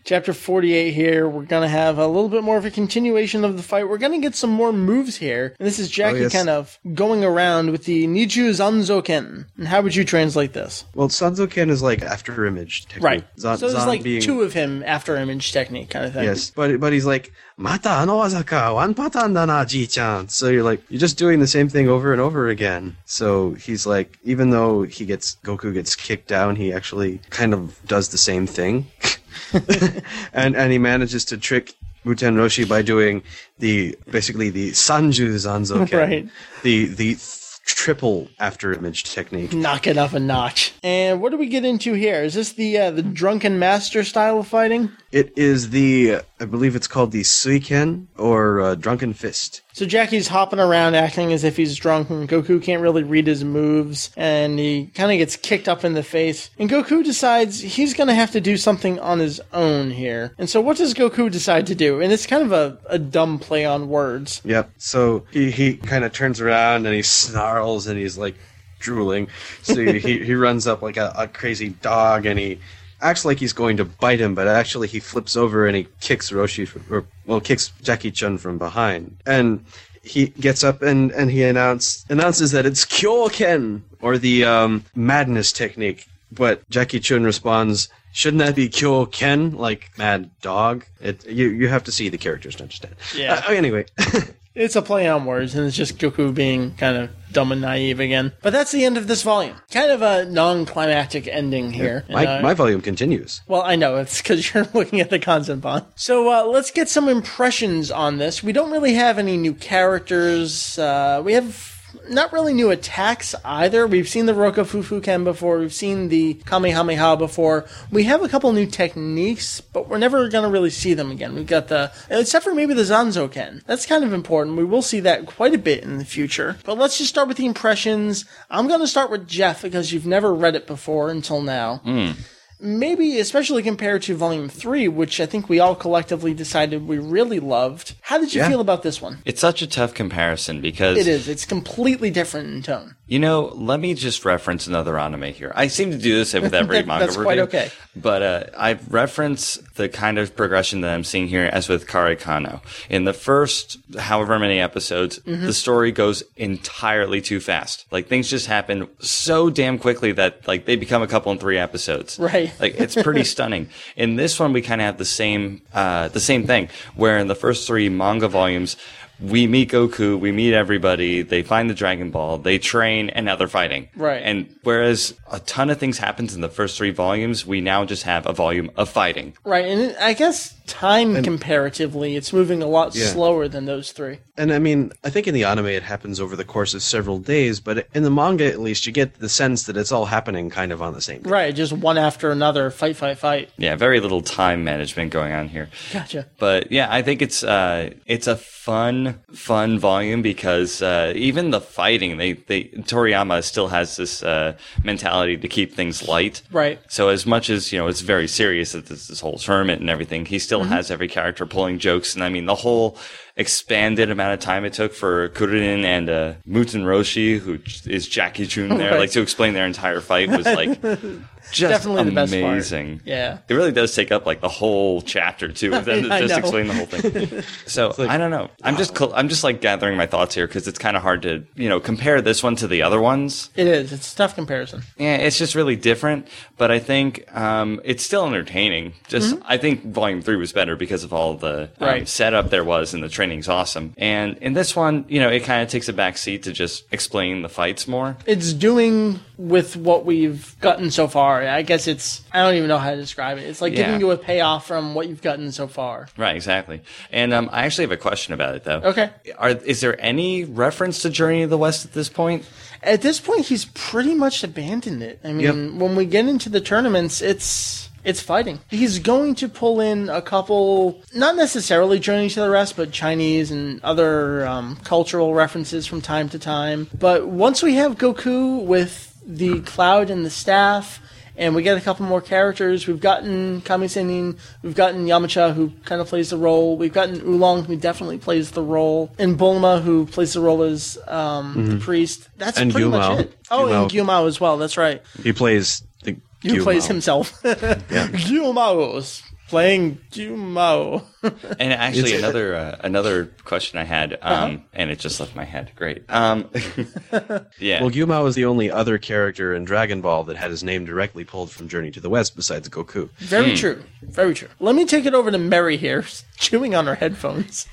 Chapter 48 here, we're going to have a little bit more of a continuation of the fight. We're going to get some more moves here. And this is Jackie oh, yes. kind of going around with the Niju Zanzoken. And how would you translate this? Well, Zanzoken is like after image technique. Right. Zan- so there's like being- two of him after image technique kind of thing. Yes, but but he's like, Mata ano waza ka, one pattern da na, Ji-chan. So you're like, you're just doing the same thing over and over again. So he's like, even though he gets, Goku gets kicked down, he actually kind of does the same thing. and and he manages to trick Muten Roshi by doing the, basically the Sanju Zanzoken. Right. The, the th- triple after image technique. Knock it up a notch. And what do we get into here? Is this the uh, the drunken master style of fighting? It is the, I believe it's called the Suiken or uh, Drunken Fist. So Jackie's hopping around acting as if he's drunk, and Goku can't really read his moves, and he kind of gets kicked up in the face. And Goku decides he's going to have to do something on his own here. And so what does Goku decide to do? And it's kind of a, a dumb play on words. Yep. So he, he kind of turns around and he snarls and he's like drooling. So he, he, runs up like a, a crazy dog and he acts like he's going to bite him, but actually he flips over and he kicks Roshi, from, or well, kicks Jackie Chun from behind. And he gets up and, and he announce, announces that it's Kyoken, or the um, madness technique. But Jackie Chun responds, shouldn't that be Kyoken, like mad dog? It, you, you have to see the characters to understand. Yeah. Uh, anyway. It's a play on words, and it's just Goku being kind of dumb and naive again. But that's the end of this volume. Kind of a non-climactic ending here. And, My, uh, my volume continues. Well, I know it's because you're looking at the content bond. So uh, let's get some impressions on this. We don't really have any new characters. Uh, we have not really new attacks either. We've seen the Roka Fufuken before. We've seen the Kamehameha before. We have a couple new techniques, but we're never going to really see them again. We've got the, except for maybe the Zanzoken. That's kind of important. We will see that quite a bit in the future. But let's just start with the impressions. I'm going to start with Jeff because you've never read it before until now hmm. Maybe especially compared to volume 3 which i think we all collectively decided we really loved. How did you Yeah. feel about this one? It's such a tough comparison because it is. It's completely different in tone You know, let me just reference another anime here. I seem to do this with every That- manga that's review. quite okay. But uh, I reference the kind of progression that I'm seeing here as with Kare Kano. In the first however many episodes, Mm-hmm. the story goes entirely too fast. Like things just happen so damn quickly that like they become a couple in three episodes. Right. Like it's pretty stunning. In this one, we kind of have the same uh, the same thing. Where in the first three manga volumes, we meet Goku, we meet everybody, they find the Dragon Ball, they train, and now they're fighting. Right. And whereas a ton of things happens in the first three volumes, we now just have a volume of fighting. right and i guess time comparatively it's moving a lot Yeah. slower than those three And I mean, I think in the anime it happens over the course of several days, but in the manga at least, you get the sense that it's all happening kind of on the same day. right just one after another fight fight fight Yeah, very little time management going on here. gotcha But yeah, I think it's uh, it's a fun, fun volume because uh, even the fighting, they, they Toriyama still has this uh, mentality to keep things light. Right. So as much as you know, it's very serious that this, this whole tournament and everything. He still has every character pulling jokes, and I mean the whole expanded amount of time it took for Kuririn and uh, Muten Roshi, who is Jackie Chun there, Right. like to explain their entire fight was like just Definitely the best part. amazing. Yeah. It really does take up like the whole chapter too, of them to just know. explain the whole thing. So I don't know. I'm just col- I'm just like gathering my thoughts here because it's kind of hard to you know compare this one to the other ones. It is. It's a tough comparison. Yeah, it's just really different, but I think um, it's still entertaining. Just I think Volume Three was better because of all the um, Mm-hmm. Right. setup there was, and the training's awesome. And in this one, you know, it kind of takes a back seat to just explain the fights more. It's doing with what we've gotten so far. I guess it's, I don't even know how to describe it. It's like Yeah. giving you a payoff from what you've gotten so far. Right, exactly. And um, I actually have a question about it, though. Okay. Are is there any reference to Journey of the West at this point? At this point, he's pretty much abandoned it. I mean, when we get into the tournaments, it's it's fighting. He's going to pull in a couple, not necessarily Journey to the West, but Chinese and other um, cultural references from time to time. But once we have Goku with the cloud and the staff, and we get a couple more characters. We've gotten Kame Sennin, we've gotten Yamcha, who kind of plays the role. We've gotten Oolong, who definitely plays the role, and Bulma, who plays the role as um, the priest. That's And pretty much it. Oh, and Gyumao as well. That's right. He plays the Gyumao. plays himself? Gyumao's playing Gyumao. And actually, another uh, another question I had, um, Uh-huh. and it just left my head. Great. Um, yeah. Well, Gyumao is the only other character in Dragon Ball that had his name directly pulled from Journey to the West besides Goku. Very true. Very true. Let me take it over to Meri here, chewing on her headphones.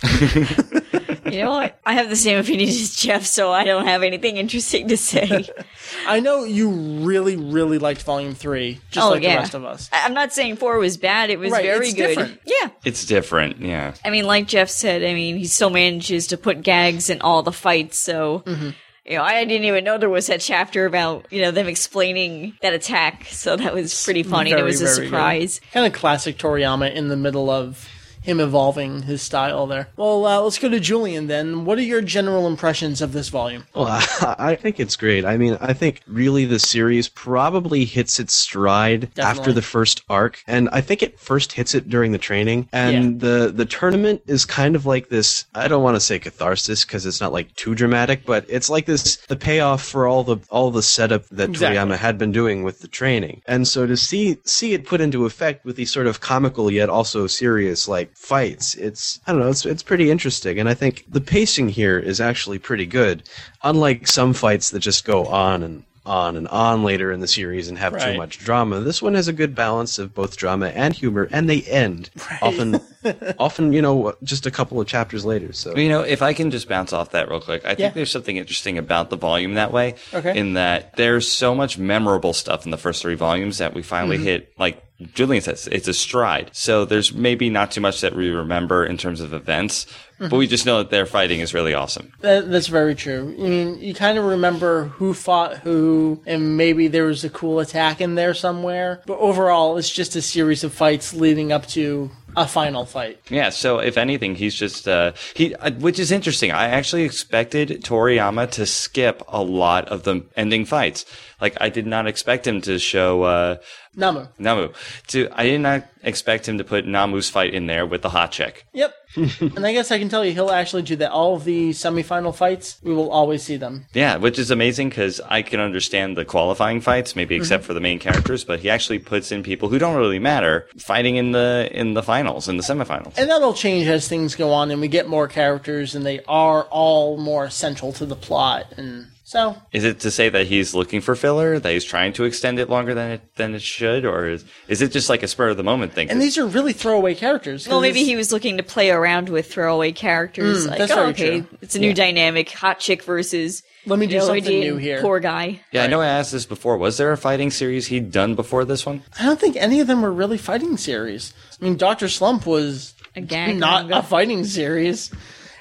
You know what? I have the same opinion as Jeff, so I don't have anything interesting to say. I know you really, really liked Volume 3, just oh like yeah. the rest of us. I- I'm not saying four was bad. It was Right, very it's good. different. Yeah. it's different. Yeah. I mean, like Jeff said, I mean, he still manages to put gags in all the fights. So, Mm-hmm. you know, I didn't even know there was that chapter about you know them explaining that attack. So that was pretty funny. and it was a very good. surprise. Kind of classic Toriyama in the middle of him evolving his style there. Well, uh, let's go to Julian then. What are your general impressions of this volume? Well, I, think it's great. I mean, I think really the series probably hits its stride Definitely. after the first arc, and I think it first hits it during the training. And the the tournament is kind of like this. I don't want to say catharsis because it's not like too dramatic, but it's like this the payoff for all the all the setup that Exactly. Toriyama had been doing with the training. And so to see see it put into effect with these sort of comical yet also serious like fights, it's I don't know, it's it's pretty interesting. And I think the pacing here is actually pretty good. Unlike some fights that just go on and on and on later in the series and have Right. too much drama. This one has a good balance of both drama and humor, and they end often, often you know, just a couple of chapters later. So You know, if I can just bounce off that real quick, I think Yeah. there's something interesting about the volume that way. Okay. In that there's so much memorable stuff in the first three volumes that we finally Mm-hmm. hit, like Julian says, it's a stride. So there's maybe not too much that we remember in terms of events, but we just know that their fighting is really awesome. That, that's very true. I mean, you kind of remember who fought who, and maybe there was a cool attack in there somewhere. But overall, it's just a series of fights leading up to a final fight. Yeah, so if anything, he's just uh, he, uh, which is interesting. I actually expected Toriyama to skip a lot of the ending fights. Like I did not expect him to show uh, Namu. Namu. To I did not expect him to put Namu's fight in there with the hot chick. Yep. and I guess I can tell you he'll actually do that. All of the semifinal fights, we will always see them. Yeah, which is amazing because I can understand the qualifying fights, maybe mm-hmm. except for the main characters, but he actually puts in people who don't really matter fighting in the in the finals, in the semifinals. And that'll change as things go on and we get more characters and they are all more central to the plot. And so, Is it to say that he's looking for filler, that he's trying to extend it longer than it than it should, or is is it just like a spur of the moment thing? and these are really throwaway characters. Well, maybe he was looking to play around with throwaway characters. like, Mm, that's oh, very okay, true. it's a new Yeah. dynamic. Hot chick versus. Let me do you know, something new here. Poor guy. yeah, I know I asked this before. Was there a fighting series he'd done before this one? I don't think any of them were really fighting series. I mean, Doctor Slump was A gag not manga. a fighting series,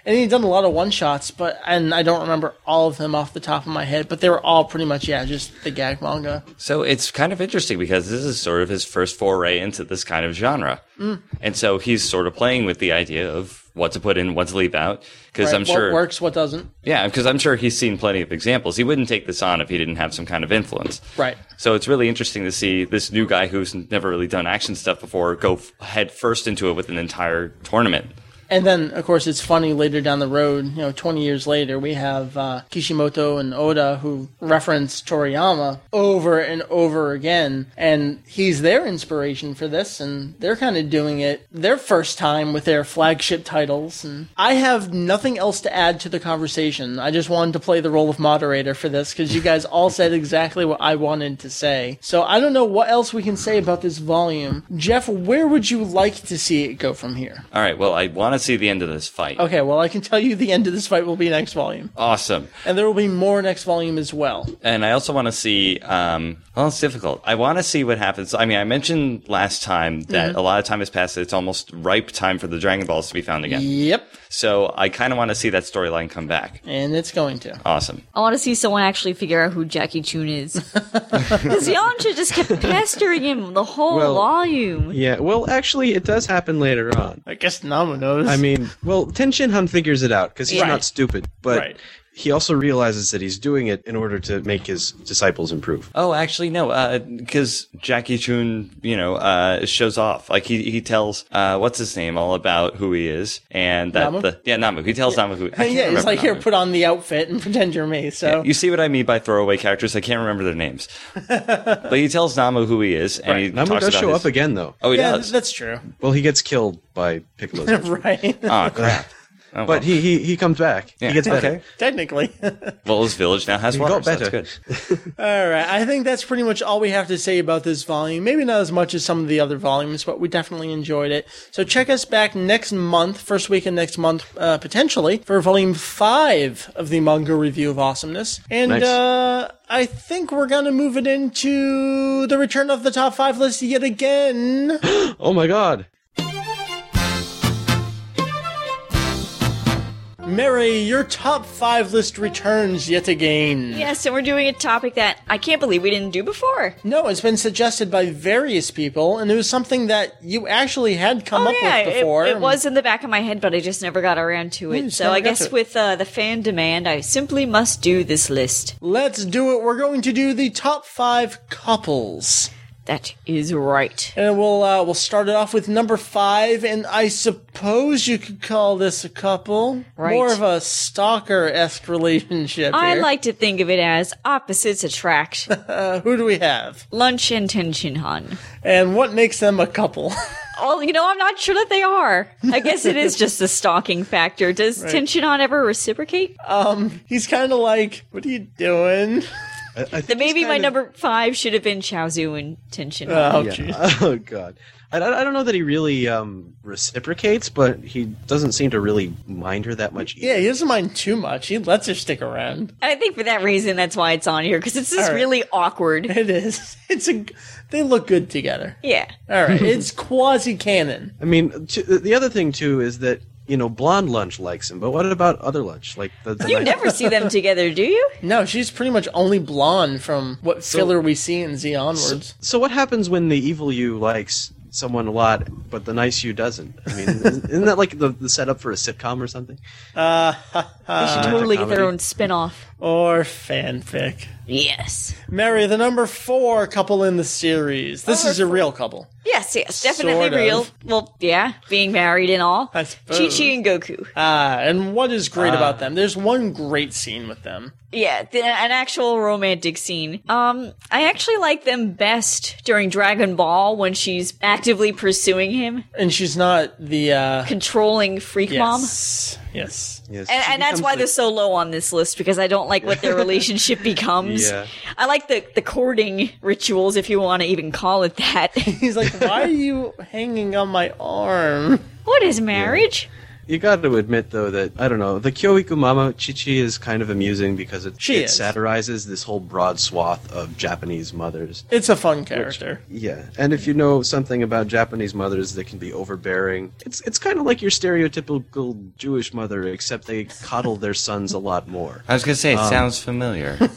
and he'd done a lot of one shots, but and I don't remember all of them off the top of my head, but they were all pretty much yeah, just the gag manga. So it's kind of interesting because this is sort of his first foray into this kind of genre. Mm. And so he's sort of playing with the idea of what to put in, what to leave out. Because Right? I'm what sure, works, what doesn't. yeah, because I'm sure he's seen plenty of examples. He wouldn't take this on if he didn't have some kind of influence. Right. So it's really interesting to see this new guy who's never really done action stuff before go f- head first into it with an entire tournament. And then, of course, it's funny later down the road, you know, 20 years later, we have uh, Kishimoto and Oda who reference Toriyama over and over again. And he's their inspiration for this, and they're kind of doing it their first time with their flagship titles. And I have nothing else to add to the conversation. I just wanted to play the role of moderator for this because you guys all said exactly what I wanted to say. So I don't know what else we can say about this volume. Jeff, where would you like to see it go from here? All right. Well, I want to see the end of this fight. Okay, well, I can tell you the end of this fight will be next volume. Awesome. And there will be more next volume as well. And I also want to see. Um, well, it's difficult. I want to see what happens. I mean, I mentioned last time that Mm-hmm. a lot of time has passed. It's almost ripe time for the Dragon Balls to be found again. Yep. So I kind of want to see that storyline come back. And it's going to. Awesome. I want to see someone actually figure out who Jackie Chun is. Because Yamcha just kept pestering him the whole Well, volume. Yeah, well, actually, it does happen later on. I guess Nama knows. I mean, well, Ten Shinhan figures it out because he's Right. not stupid, but Right. He also realizes that he's doing it in order to make his disciples improve. Oh, actually, no, because Jackie Chun, you know, uh, shows off. Like he he tells uh, what's his name all about who he is, and that Namu? the yeah Namu. He tells Namu who. Yeah, it's remember like here, Namu. put on the outfit and pretend you're me. So You see what I mean by throwaway characters? I can't remember their names, but he tells Namu who he is, and he Namu talks does about show his- up again, though. Oh, he yeah, does. that's true. Well, he gets killed by Piccolo's. right. Oh crap! Oh, but he, he he comes back. yeah. He gets better. okay. Technically. Well, his village now has He water. got so that's better. good. All right. I think that's pretty much all we have to say about this volume. Maybe not as much as some of the other volumes, but we definitely enjoyed it. So check us back next month, first week of next month, uh, potentially, for volume five of the manga review of awesomeness. And, Nice. uh, I think we're gonna move it into the return of the top five list yet again. Oh my god. Meri, your top five list returns yet again. Yes, and we're doing a topic that I can't believe we didn't do before. No, it's been suggested by various people, and it was something that you actually had come Oh up yeah, with it, before. it was in the back of my head, but I just never got around to it. So I guess with uh, the fan demand, I simply must do this list. Let's do it. We're going to do the top five couples. That is right. And we'll uh, we'll start it off with number five, and I suppose you could call this a couple, Right. more of a stalker esque relationship. I here. like to think of it as opposites attract. Who do we have, Lunch and Tenshinhan. and what makes them a couple? Well, you know, I'm not sure that they are. I guess it is just a stalking factor. Does Tenshinhan ever reciprocate? Um, He's kind of like, "What are you doing?" I, I think maybe my kinda- number five should have been Chaozu and Tenshinhan. Oh, Yeah. Oh god. I, I I don't know that he really um, reciprocates, but he doesn't seem to really mind her that much. Yeah, he doesn't mind too much. He lets her stick around. I think for that reason, that's why it's on here because it's just All right. really awkward. It is. It's a. They look good together. Yeah. All right, it's quasi canon. I mean, t- the other thing too is that you know blonde lunch likes him, but what about other lunch? Like the, the You nice- never see them together, do you? No, she's pretty much only blonde from what filler we see in Z onwards. So what happens when the evil you likes someone a lot, but the nice you doesn't? I mean, isn't isn't that like the, the setup for a sitcom or something? Uh, They should totally get their own spin off. or fanfic. Yes. Meri, the number four couple in the series. This Number is a real couple. Yes, yes, definitely Sort of. real. Well, yeah, being married and all. I Chi Chi and Goku. Ah, and what is great about them? There's one great scene with them. Yeah, the, an actual romantic scene. Um, I actually like them best during Dragon Ball when she's actively pursuing him, And she's not the, uh, controlling Freak Mom. Yes. Yes. Yes, And, and that's why the- they're so low on this list because I don't like what their relationship becomes. Yeah. I like the, the courting rituals, if you want to even call it that. He's like, why are you hanging on my arm? what is marriage? You got to admit, though, that I don't know the Kyoiku Mama Chichi is kind of amusing because it, She it is. satirizes this whole broad swath of Japanese mothers. It's a fun character. Yeah, and if you know something about Japanese mothers, they can be overbearing. It's it's kind of like your stereotypical Jewish mother, except they coddle their sons a lot more. I was gonna say it Um, sounds familiar.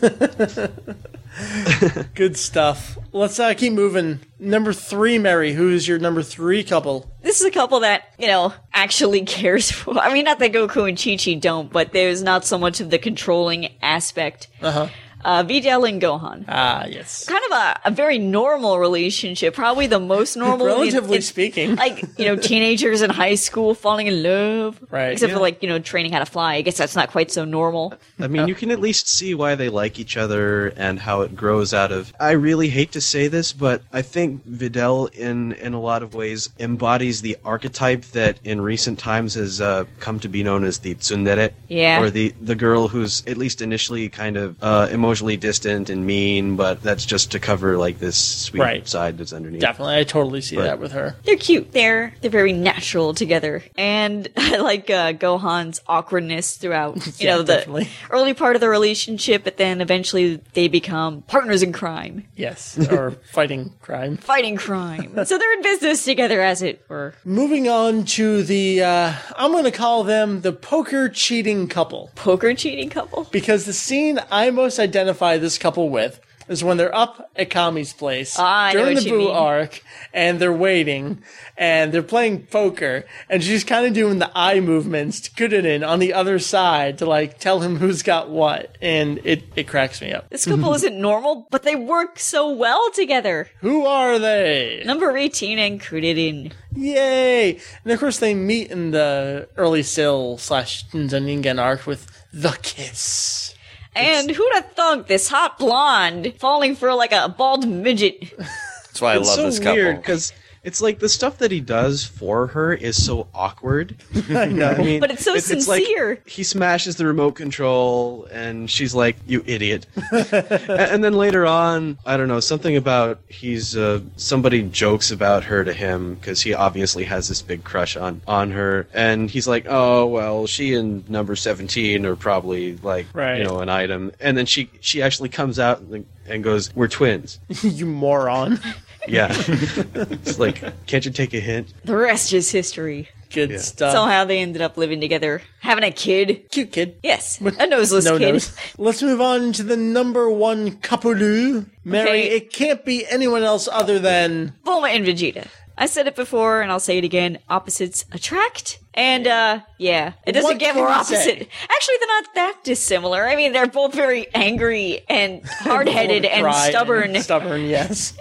Good stuff. Let's uh, keep moving. Number three, Meri. Who's your number three couple? This is a couple that, you know, actually cares for. I mean, not that Goku and Chi Chi don't, but there's not so much of the controlling aspect. Uh huh. Uh, Videl and Gohan. Ah, yes. Kind of a, a very normal relationship, probably the most normal. Relatively It's- speaking. Like, you know, teenagers in high school falling in love. Right, Except yeah. for like, you know, training how to fly. I guess that's not quite so normal. I mean, you can at least see why they like each other and how it grows out of. I really hate to say this, but I think Videl, in in a lot of ways, embodies the archetype that in recent times has uh, come to be known as the tsundere, Yeah. or the the girl who's at least initially kind of uh, emotionally distant and mean, but that's just to cover like this sweet Right. side that's underneath. Definitely, I totally see But- that with her. They're cute. They're they're very natural together, and I like uh, Gohan's awkwardness throughout. You Yeah, know, the definitely. early part of the relationship, but then eventually they become partners in crime, Yes, or fighting crime. fighting crime. so they're in business together, as it were. Moving on to the, uh, I'm going to call them the poker cheating couple. Poker cheating couple. Because the scene I most identify this couple with is when they're up at Kami's place Ah, during the Boo mean. arc and they're waiting and they're playing poker and she's kind of doing the eye movements to Kuririn on the other side to like tell him who's got what and it, it cracks me up. This couple isn't normal, but they work so well together. Who are they? Number 18 and Kuririn. Yay! And of course they meet in the early Cell slash Ningen arc with the kiss. And who'd have thunk this hot blonde falling for like a bald midget? That's why I love so this couple. weird because it's like the stuff that he does for her is so awkward. I know. I mean, But it's so like sincere. he smashes the remote control, and she's like, "You idiot!" and, and then later on, I don't know something about he's uh, somebody jokes about her to him because he obviously has this big crush on on her, and he's like, "Oh well, she and number seventeen are probably like Right. you know an item," and then she she actually comes out and, and goes, "We're twins." you moron. Yeah, it's like, can't you take a hint? The rest is history. Good Yeah. stuff. Somehow they ended up living together, having a kid. Cute kid. Yes, a noseless no kid. nose. Let's move on to the number one couple. Meri, Okay. it can't be anyone else other than Bulma and Vegeta. I said it before, and I'll say it again. Opposites attract. And, uh, yeah. It doesn't What get more opposite. say? Actually, they're not that dissimilar. I mean, they're both very angry and hard-headed and Cry stubborn. stubborn, yes.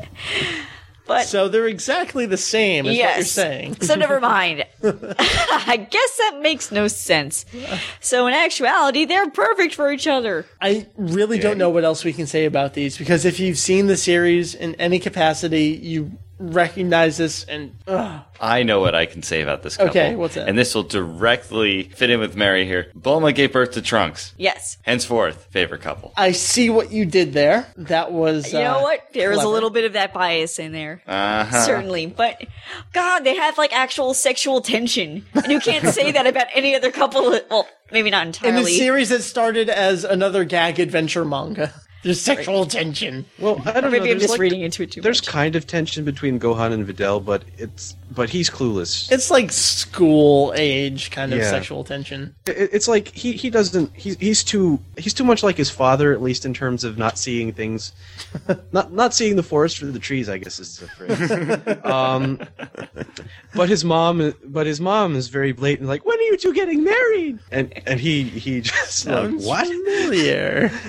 but, So they're exactly the same as yes. what you're saying. So never mind. I guess that makes no sense. So in actuality, they're perfect for each other. I really don't know what else we can say about these because if you've seen the series in any capacity, you recognize this and ugh, I know what I can say about this couple. Okay, what's that? And this will directly fit in with Meri here. Bulma gave birth to Trunks. Yes. Henceforth, favorite couple. I see what you did there. That was You know uh, what? There is a little bit of that bias in there. Uh-huh. Certainly. But God, they have like actual sexual tension. And you can't say that about any other couple. Well, maybe not entirely. in entirely. a series that started as another gag adventure manga. There's sexual tension. Well, I don't know. maybe I'm just like- reading into it too There's much. kind of tension between Gohan and Videl, but it's but he's clueless. It's like school age kind of Yeah. sexual tension. It- it's like he he doesn't he's he's too he's too much like his father at least in terms of not seeing things not not seeing the forest for the trees I guess is the phrase. um, but his mom but his mom is very blatant like when are you two getting married and and he he just like Sounds what familiar.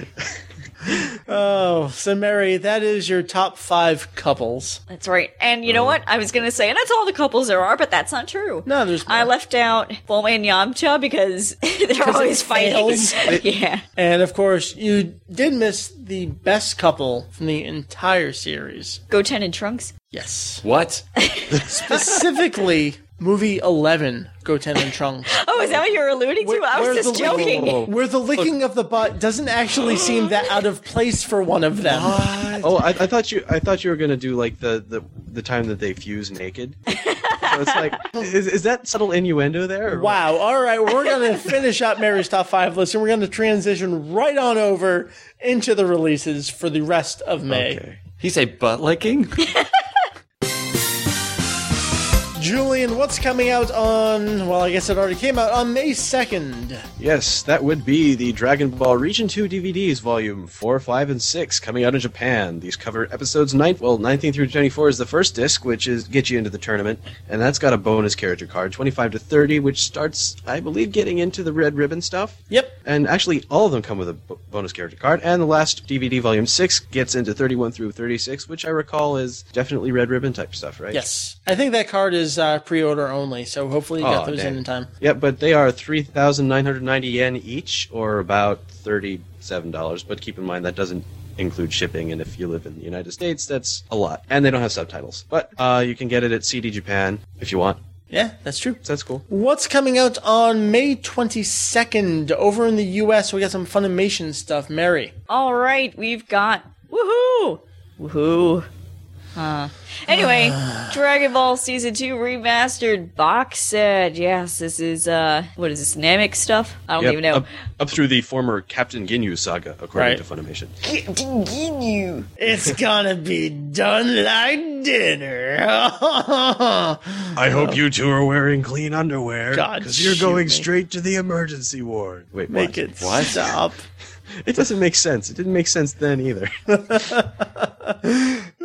oh, so Meri, that is your top five couples. That's right. And you know what? I was going to say, and that's all the couples there are, but that's not true. No, there's I left out Bulma and Yamcha because they're always fighting. fails. yeah. And of course, you did miss the best couple from the entire series. Goten and Trunks. Yes. What? Specifically, movie 11, Goten and Trunks. Oh, is that what you're alluding to? I was just the- joking. Where the licking of the butt doesn't actually seem that out of place for one of them. oh I, I thought you I thought you were gonna do like the the, the time that they fuse naked so it's like is, is that subtle innuendo there or what? Wow. All right. We're going to finish up Meri's top five list and we're going to transition right on over into the releases for the rest of May. Okay. He say butt licking? Julian, what's coming out on, well, I guess it already came out on May 2nd. Yes, that would be the Dragon Ball Region 2 DVDs, Volume 4, 5, and 6, coming out in Japan. These cover episodes 9, well, 19 through 24 is the first disc, which is gets you into the tournament, and that's got a bonus character card, 25 to 30, which starts, I believe, getting into the red ribbon stuff. Yep. And actually, all of them come with a b- bonus character card, and the last DVD, Volume 6, gets into 31 through 36, which I recall is definitely red ribbon type stuff, right? Yes. I think that card is uh, pre order only, so hopefully you got Oh, those dang. in in time. Yep, but they are 3,990 yen each, or about $37. But keep in mind that doesn't include shipping, and if you live in the United States, that's a lot. And they don't have subtitles. But uh, you can get it at CD Japan if you want. Yeah, that's true. That's cool. What's coming out on May 22nd over in the US? We got some Funimation stuff. Meri. All right, we've got woohoo, woohoo. Uh, anyway, Dragon Ball Season 2 remastered box set. Yes, this is, uh, what is this, Namek stuff? I don't Yep, even know. Up, up through the former Captain Ginyu saga, according Right. to Funimation. Captain Ginyu. It's gonna be done like dinner. I hope you two are wearing clean underwear. Because you're going me. straight to the emergency ward. Wait, Make what? it What? stop. It doesn't make sense. It didn't make sense then either.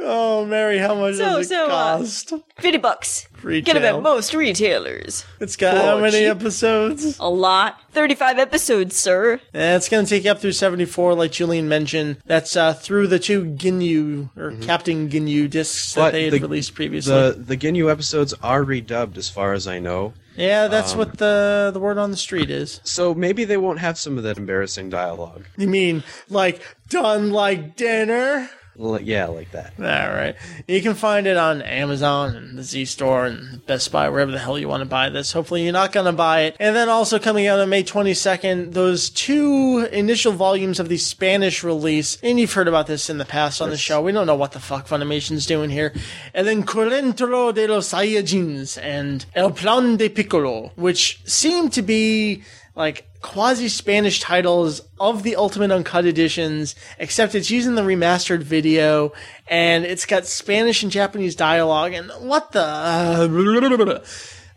Oh, Meri, how much So- does it so, uh, cost? 50 bucks. Retail. Get them at most retailers. It's got how many cheap. episodes? A lot. 35 episodes, sir. Eh, it's going to take you up through 74, like Julian mentioned. That's uh, through the two Ginyu, or Captain Ginyu discs that they had the- released previously. the the Ginyu episodes are redubbed, as far as I know. Yeah, that's um, what the, the word on the street is. So maybe they won't have some of that embarrassing dialogue. You mean, like, done like dinner? Yeah, like that. All right. You can find it on Amazon and the Z Store and Best Buy, wherever the hell you want to buy this. Hopefully, you're not going to buy it. And then also coming out on May 22nd, those two initial volumes of the Spanish release. And you've heard about this in the past on the show. We don't know what the fuck Funimation's doing here. And then Correntro de los Saiyajins and El Plan de Piccolo, which seem to be like quasi Spanish titles of the Ultimate Uncut editions, except it's using the remastered video and it's got Spanish and Japanese dialogue. And what the?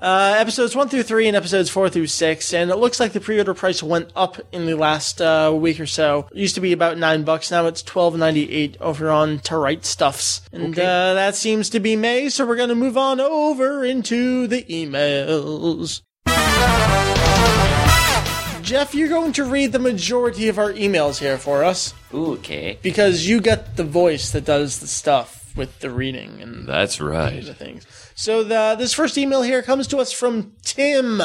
Uh, episodes 1 through 3 and episodes 4 through 6 and it looks like the pre-order price went up in the last uh, week or so it used to be about 9 bucks now it's 12.98 over on to Right Stufs and uh, that seems to be may so we're going to move on over into the emails jeff you're going to read the majority of our emails here for us Okay. because you get the voice that does the stuff with the reading and That's right. the things. So the this first email here comes to us from Tim.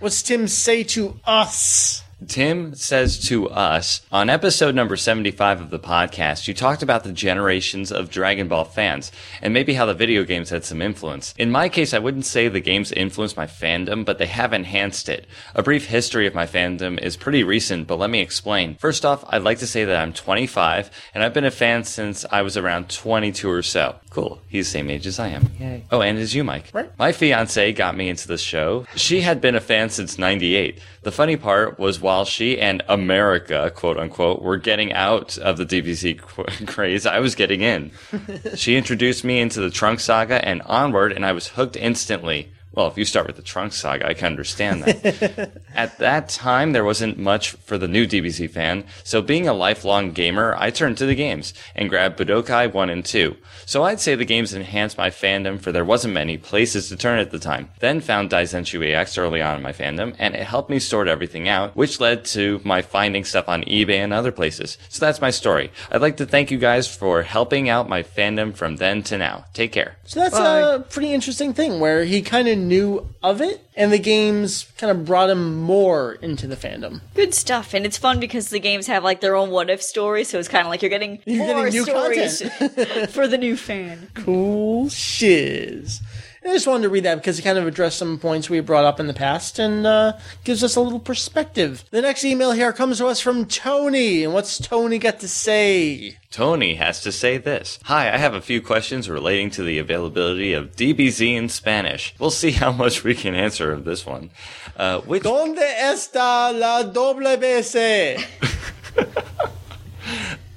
What's Tim say to us? Tim says to us on episode number 75 of the podcast, you talked about the generations of Dragon Ball fans and maybe how the video games had some influence. In my case, I wouldn't say the games influenced my fandom, but they have enhanced it. A brief history of my fandom is pretty recent, but let me explain. First off, I'd like to say that I'm 25 and I've been a fan since I was around 22 or so. Cool. He's the same age as I am. Yay. Oh, and as you, Mike. Right. My fiance got me into the show. She had been a fan since 98. The funny part was while she and America, quote unquote, were getting out of the DBZ craze, I was getting in. she introduced me into the Trunk Saga and onward, and I was hooked instantly. Well, if you start with the Trunk Saga, I can understand that. At that time, there wasn't much for the new DBZ fan, so being a lifelong gamer, I turned to the games and grabbed Budokai 1 and 2. So I'd say the games enhanced my fandom for there wasn't many places to turn at the time. Then found Daizenshuu EX early on in my fandom, and it helped me sort everything out, which led to my finding stuff on eBay and other places. So that's my story. I'd like to thank you guys for helping out my fandom from then to now. Take care. So that's a pretty interesting thing where he kind of knew of it, and the games kind of brought him more into the fandom. Good stuff, and it's fun because the games have like their own what if story, so it's kind of like you're getting You're more getting new stories for the new fan. Cool shiz. I just wanted to read that because it kind of addressed some points we brought up in the past and uh, gives us a little perspective. The next email here comes to us from Tony, and what's Tony got to say? Tony has to say this. Hi, I have a few questions relating to the availability of DBZ in Spanish. We'll see how much we can answer of this one. Uh, which ¿Dónde está la doble BC?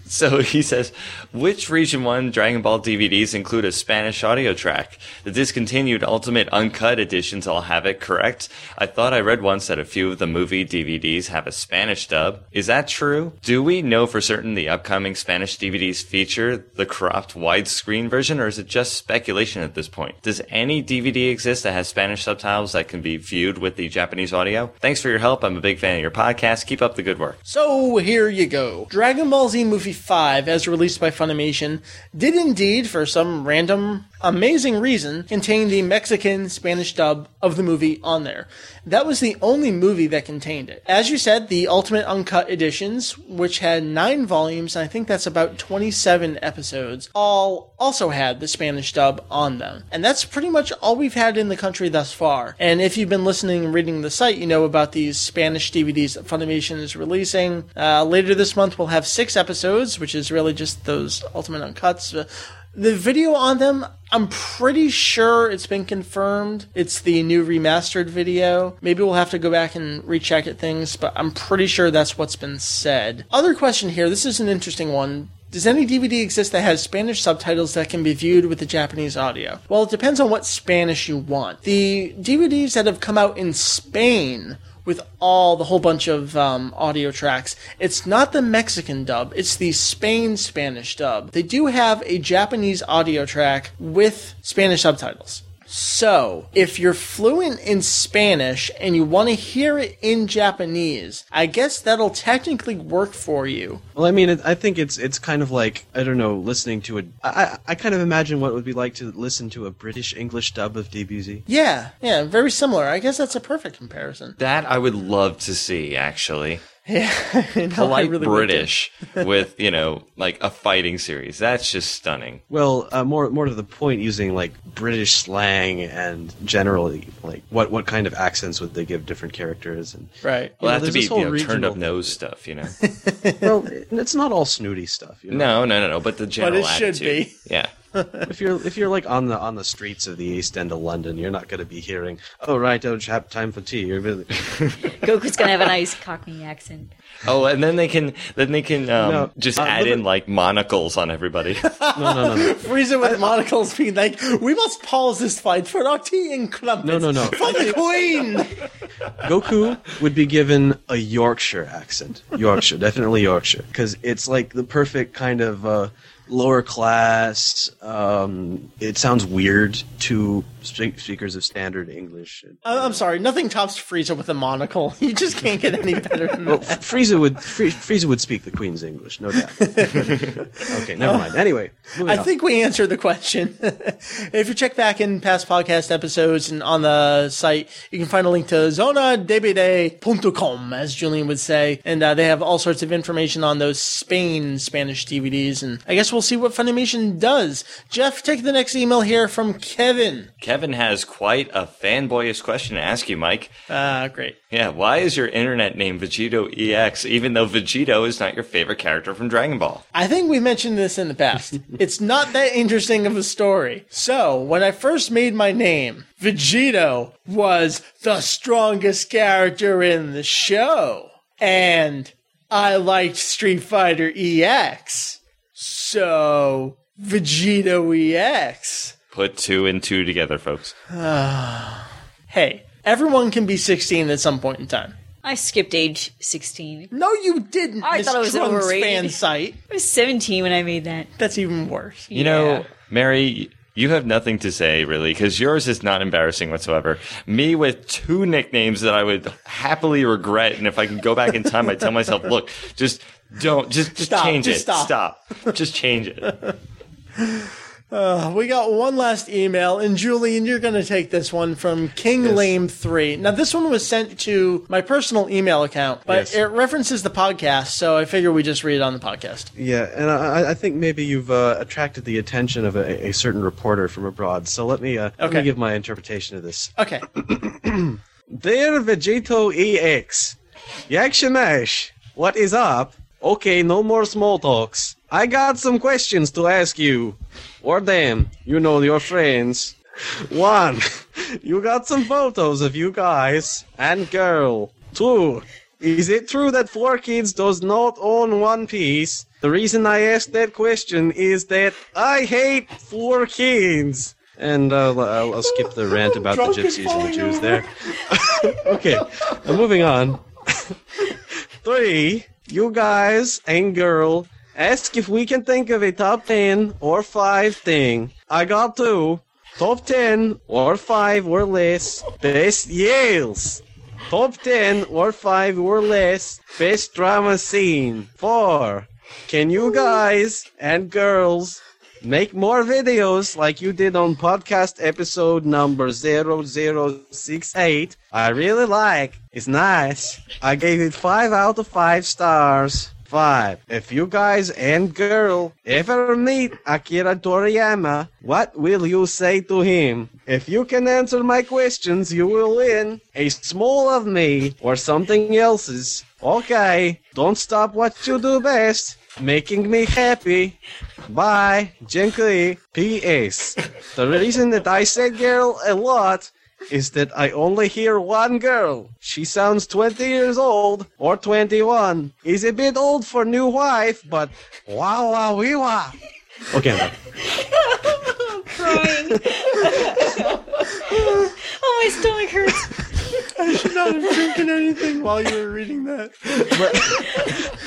So he says, which Region 1 Dragon Ball DVDs include a Spanish audio track? The discontinued Ultimate Uncut editions all have it, correct? I thought I read once that a few of the movie DVDs have a Spanish dub. Is that true? Do we know for certain the upcoming Spanish DVDs feature the cropped widescreen version, or is it just speculation at this point? Does any DVD exist that has Spanish subtitles that can be viewed with the Japanese audio? Thanks for your help. I'm a big fan of your podcast. Keep up the good work. So here you go. Dragon Ball Z Movie 5, as released by Funimation, did indeed, for some random, amazing reason, contained the Mexican Spanish dub of the movie on there. That was the only movie that contained it. As you said, the Ultimate Uncut editions, which had nine volumes, and I think that's about 27 episodes, all also had the Spanish dub on them. And that's pretty much all we've had in the country thus far. And if you've been listening and reading the site, you know about these Spanish DVDs that Funimation is releasing. Uh, later this month, we'll have six episodes, which is really just those Ultimate Uncuts. Uh, the video on them, I'm pretty sure it's been confirmed. It's the new remastered video. Maybe we'll have to go back and recheck at things, but I'm pretty sure that's what's been said. Other question here this is an interesting one. Does any DVD exist that has Spanish subtitles that can be viewed with the Japanese audio? Well, it depends on what Spanish you want. The DVDs that have come out in Spain with all the whole bunch of um, audio tracks. It's not the Mexican dub, it's the Spain Spanish dub. They do have a Japanese audio track with Spanish subtitles. So, if you're fluent in Spanish and you want to hear it in Japanese, I guess that'll technically work for you. Well, I mean, it, I think it's it's kind of like I don't know, listening to a. I, I I kind of imagine what it would be like to listen to a British English dub of DBZ. Yeah, yeah, very similar. I guess that's a perfect comparison. That I would love to see, actually. Yeah, I know, I Polite really would. British with, you know, like a fighting series. That's just stunning. Well, uh, more more to the point, using like British slang and generally like what what kind of accents would they give different characters and Right. Well, know, have to be you whole know, turned up nose stuff, you know. well, it's not all snooty stuff. You know? no, no, no, no. But the general it should attitude. be. Yeah. If you're if you're like on the on the streets of the East End of London, you're not going to be hearing, "Oh right, oh chap, time for tea." You're really Goku's gonna have a nice Cockney accent. Oh, and then they can then they can um, No, just uh, add look in like monocles on everybody. no, no, no, no. Frieza with monocles being like, we must pause this fight for our tea and crumpets. No, no, no. For the queen! Goku would be given a Yorkshire accent. Yorkshire, definitely Yorkshire, because it's like the perfect kind of uh, lower class. Um, it sounds weird to spe- speakers of standard English. I- I'm sorry, nothing tops Frieza with a monocle. You just can't get any better than Well, that. Frieza would Fri- Frieza would speak the Queen's English, no doubt. okay, never mind. Anyway, I on. think we answered the question. if you check back in past podcast episodes and on the site, you can find a link to zonadbd.com, as Julian would say. And uh, they have all sorts of information on those Spain Spanish DVDs. And I guess we'll see what Funimation does. Jeff, take the next email here from Kevin. Kevin has quite a fanboyish question to ask you, Mike. Ah, great. Yeah, why is your internet name VegettoEX, even though Vegito is not your favorite character from Dragon Ball? I think we mentioned this in the past. it's not that interesting of a story. So, when I first made my name, Vegito was the strongest character in the show. And I liked Street Fighter EX. So, Vegito E EX. Put two and two together, folks. Hey, everyone can be 16 at some point in time. I skipped age 16. No, you didn't. I Miss thought it was Trunk's overrated. fan site. I was 17 when I made that. That's even worse. You know, Meri, you have nothing to say, really, because yours is not embarrassing whatsoever. Me with two nicknames that I would happily regret, and if I can go back in time, I'd tell myself, look, just don't, just, just Stop, change just it. stop. Just change it. We got one last email, and Julian, you're going to take this one from King Lame Three. Now, this one was sent to my personal email account, but Yes. it references the podcast, so I figure we just read it on the podcast. Yeah, and I, I think maybe you've uh, attracted the attention of a, a certain reporter from abroad. So let me uh, let me give my interpretation of this. Okay, Dear VegettoEX, Yakshamash, what is up? Okay, no more small talks. I got some questions to ask you. Or them, you know your friends. One, you got some photos of you guys and girl. Two, is it true that Four Kids does not own One Piece? The reason I asked that question is that I hate Four Kids. And uh, I'll, I'll skip the rant about the gypsies and the Jews there. okay, uh, moving on. Three, you guys and girl ask if we can think of a top 10 or 5 thing. I got two. Top 10 or 5 or less best yells. Top 10 or 5 or less best drama scene. 4. Can you guys and girls make more videos like you did on podcast episode number 0068? I really like. It's nice. I gave it 5 out of 5 stars. 5. If you guys and girl ever meet Akira Toriyama, what will you say to him? If you can answer my questions, you will win a small of me or something else's. Okay, don't stop what you do best. Making me happy. Bye. Gently. P.S. The reason that I say girl a lot is that I only hear one girl. She sounds 20 years old or 21. Is a bit old for new wife, but wow wow wee wah. Okay, I'm crying. oh, my stomach hurts. I should not have drinking anything while you were reading that.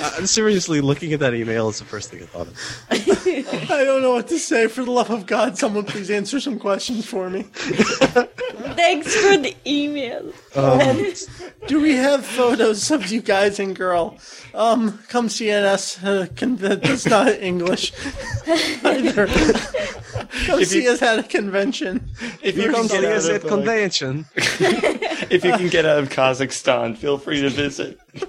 Uh, seriously, looking at that email is the first thing I thought of. I don't know what to say. For the love of God, someone please answer some questions for me. Thanks for the email. Do we have photos of you guys and girl? Um, come CNS. Uh, con- that's not English either. come see us at a convention. If You come can see us at of, convention. if you can get out of Kazakhstan, feel free to visit.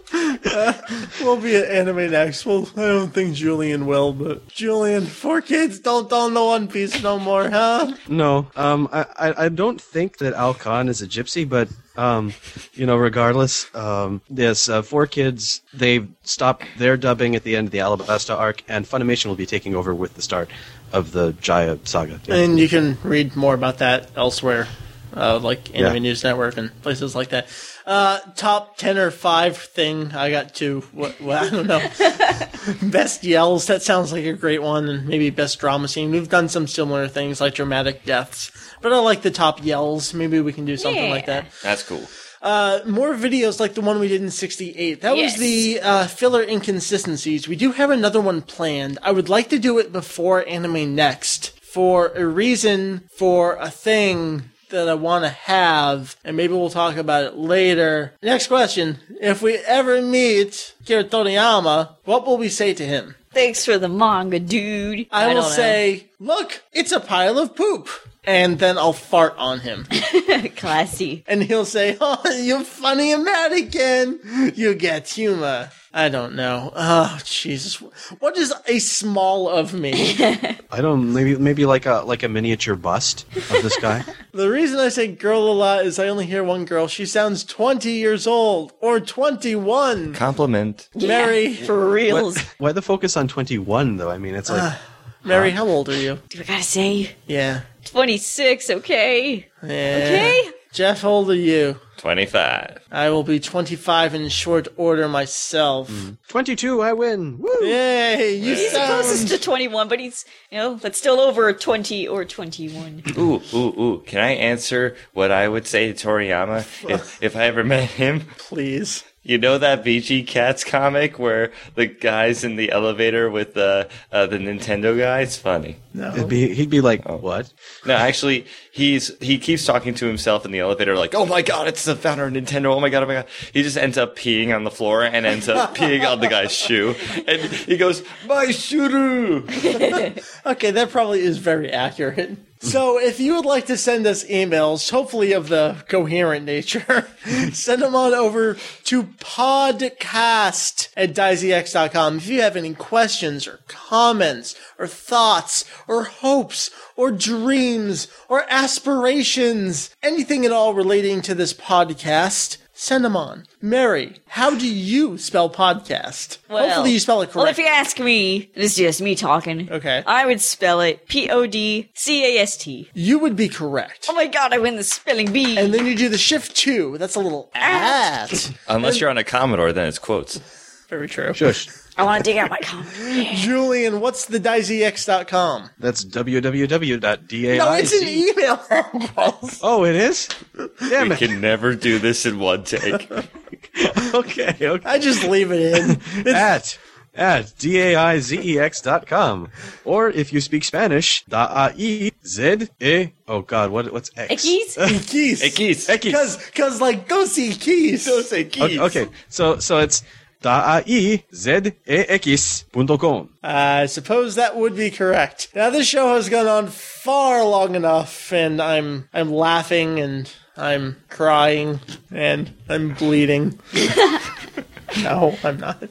We'll be at Anime Next. Well, I don't think Julian will, but Julian, four kids don't own the One Piece no more, huh? No, um, I, I, I don't think that Al Kahn is a gypsy, but um, you know, regardless, um, yes, uh, four kids. They've stopped their dubbing at the end of the Alabasta arc, and Funimation will be taking over with the start of the Jaya saga. Yeah. And you can read more about that elsewhere, uh, like Anime Yeah. News Network and places like that. Uh, top 10 or 5 thing, I got two. What, what I don't know. best yells, that sounds like a great one. And maybe best drama scene. We've done some similar things like dramatic deaths. But I like the top yells. Maybe we can do something like that. That's cool. Uh, more videos like the one we did in 68. That Yes. was the uh, filler inconsistencies. We do have another one planned. I would like to do it before Anime Next for a reason, for a thing that I want to have, and maybe we'll talk about it later. Next question. If we ever meet Akira Toriyama, what will we say to him? Thanks for the manga, dude. I, will don't know. say, look, it's a pile of poop. And then I'll fart on him. classy. and he'll say, "Oh, you're funny and mad again. You get humor." I don't know. Oh, Jesus! What is a small of me? I don't maybe maybe like a like a miniature bust of this guy. the reason I say "girl" a lot is I only hear one girl. She sounds twenty years old or twenty-one. Compliment. Meri, For reals. Why the focus on twenty one though? I mean, it's like uh, Meri, how old are you? Do I gotta say? Yeah. 26, okay? yeah. Okay? Jeff, how old are you? 25. I will be twenty-five in short order myself. Mm. twenty two. I win. Woo! Yay! You He's the closest to 21, but he's, you know, that's still over 20 or 21. Ooh, ooh, ooh. Can I answer what I would say to Toriyama if, if I ever met him? Please. You know that VG Cats comic where the guy's in the elevator with the uh, the Nintendo guy? It's funny. No. It'd be, he'd be like, what? No, actually, he's he keeps talking to himself in the elevator like, "Oh my god, it's the founder of Nintendo! Oh my god, oh my god!" He just ends up peeing on the floor and ends up peeing on the guy's shoe, and he goes, "My shoe!" Okay, that probably is very accurate. So, if you would like to send us emails, hopefully of the coherent nature, send them on over to podcast at daizex.com. If you have any questions or comments or thoughts or hopes or dreams or aspirations, anything at all relating to this podcast, send them on. Meri, how do you spell podcast? Well, Hopefully you spell it correctly. Well, if you ask me, this is just me talking. Okay. I would spell it P O D C A S T. you would be correct. Oh my god, I win the spelling bee. And then you do the shift two. That's a little ah. at. Unless you're on a Commodore, then it's quotes. Very true. Shush. I want to dig out my comment. Julian, what's the daizex.com? That's www.daiz. No, it's an email address. Oh, it is? Damn We it. can never do this in one take. Okay, okay. I just leave it in. at at d-a-i-z-e-x dot com or if you speak spanish da e z e oh god what what's x Ickies? Keys. Hey, Keith. Because, cause like, go see Keys. Go say Keys. okay, okay so so it's da z x punto com I suppose that would be correct. Now this show has gone on far long enough, and I'm I'm laughing and I'm crying and I'm bleeding. no, I'm not.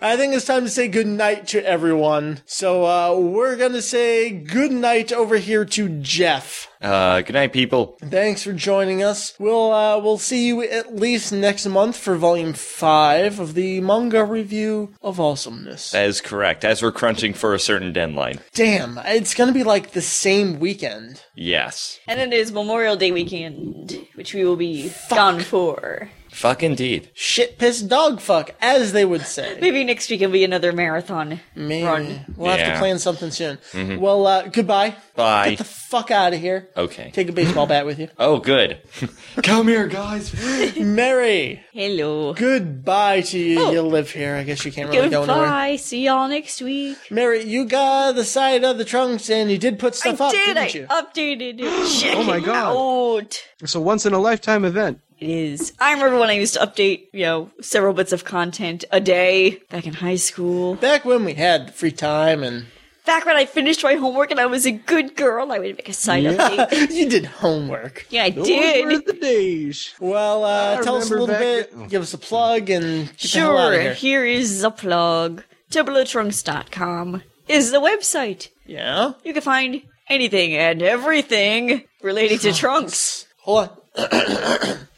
I think it's time to say good night to everyone. So uh, we're gonna say good night over here to Jeff. Uh, good night, people. Thanks for joining us. We'll uh, we'll see you at least next month for volume five of the manga review of awesomeness. That is correct, as we're crunching for a certain deadline. Damn, it's gonna be like the same weekend. Yes. and it is Memorial Day weekend, which we will be gone for. Fuck indeed. Shit piss dog fuck, as they would say. Maybe next week will be another marathon Maybe. run. We'll have to plan something soon. Well, uh, goodbye. Bye. Get the fuck out of here. Okay. Take a baseball bat with you. Oh, good. Come here, guys. Meri, Hello. goodbye to you. Oh. You live here. I guess you can't really go anywhere. Goodbye. See y'all next week. Meri, you got the side of the trunks and you did put stuff I up, did. I didn't you? updated it. Check Oh my God. out. it's a once in a lifetime event It is. I remember when I used to update, you know, several bits of content a day back in high school. Back when we had free time and Back when I finished my homework and I was a good girl, I would make a side update. you did homework. Yeah, I Those were did. the days Well, uh, tell us a little back- bit, give us a plug, and get the hell out of Sure, here. here is the plug. TempleOTrunks.com is the website. Yeah? You can find anything and everything relating to trunks. Hold on.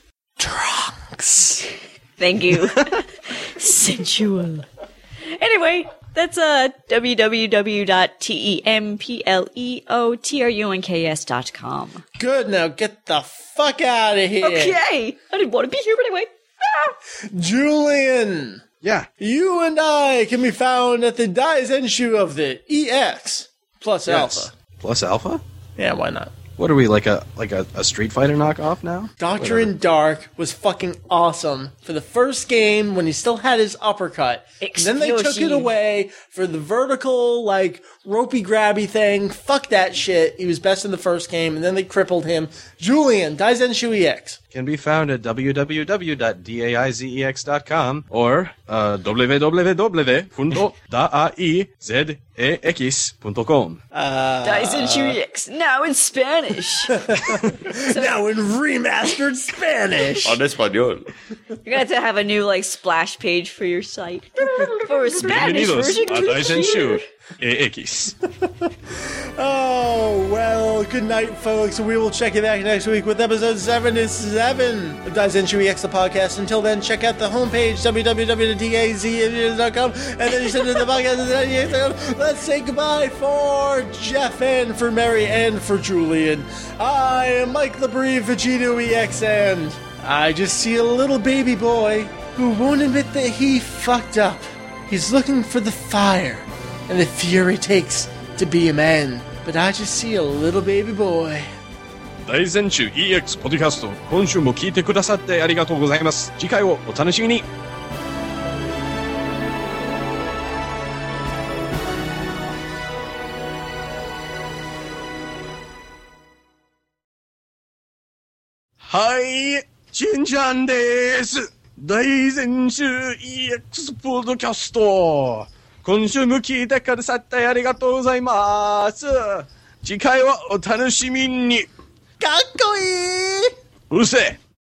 Trunks. Thank you. Sensual. Anyway, that's uh www.templeotrunks.com. Good, now get the fuck out of here. Okay, I didn't want to be here, but anyway. Ah. Julian, yeah you and I can be found at the Daizenshuu of the EX plus Yes. Alpha. plus alpha Yeah, why not? What are we like a like a, a street fighter knockoff now Doctor in Dark was fucking awesome for the first game when he still had his uppercut. And then they took it away for the vertical, like, ropey grabby thing. Fuck that shit. He was best in the first game, and then they crippled him. Julian, Daizenshuu EX. Can be found at www.daizex.com or uh, www.daizex.com. Dyson X now in Spanish. You're Now in remastered Spanish. En español. You're gonna have to have a new like splash page for your site for a Spanish version. EX. Oh, well, good night, folks. We will check you back next week with episode 77 of Daizenshuu EX, the podcast. Until then, check out the homepage, www.daz.com, and then you send it to the podcast. Let's say goodbye for Jeff and for Meri and for Julian. I am Mike LaBrie, Vegito EX, and I just see a little baby boy who won't admit that he fucked up. He's looking for the fire and the fury it takes to be a man. But I just see a little baby boy. 大全集 EX ポッドキャスト今週も聞いてくださってありがとうございます次回をお楽しみにはいちんちゃんです大全集 EX ポッドキャスト今週も聞いてくださってありがとうございます。次回はお楽しみに。かっこいい。うるせえ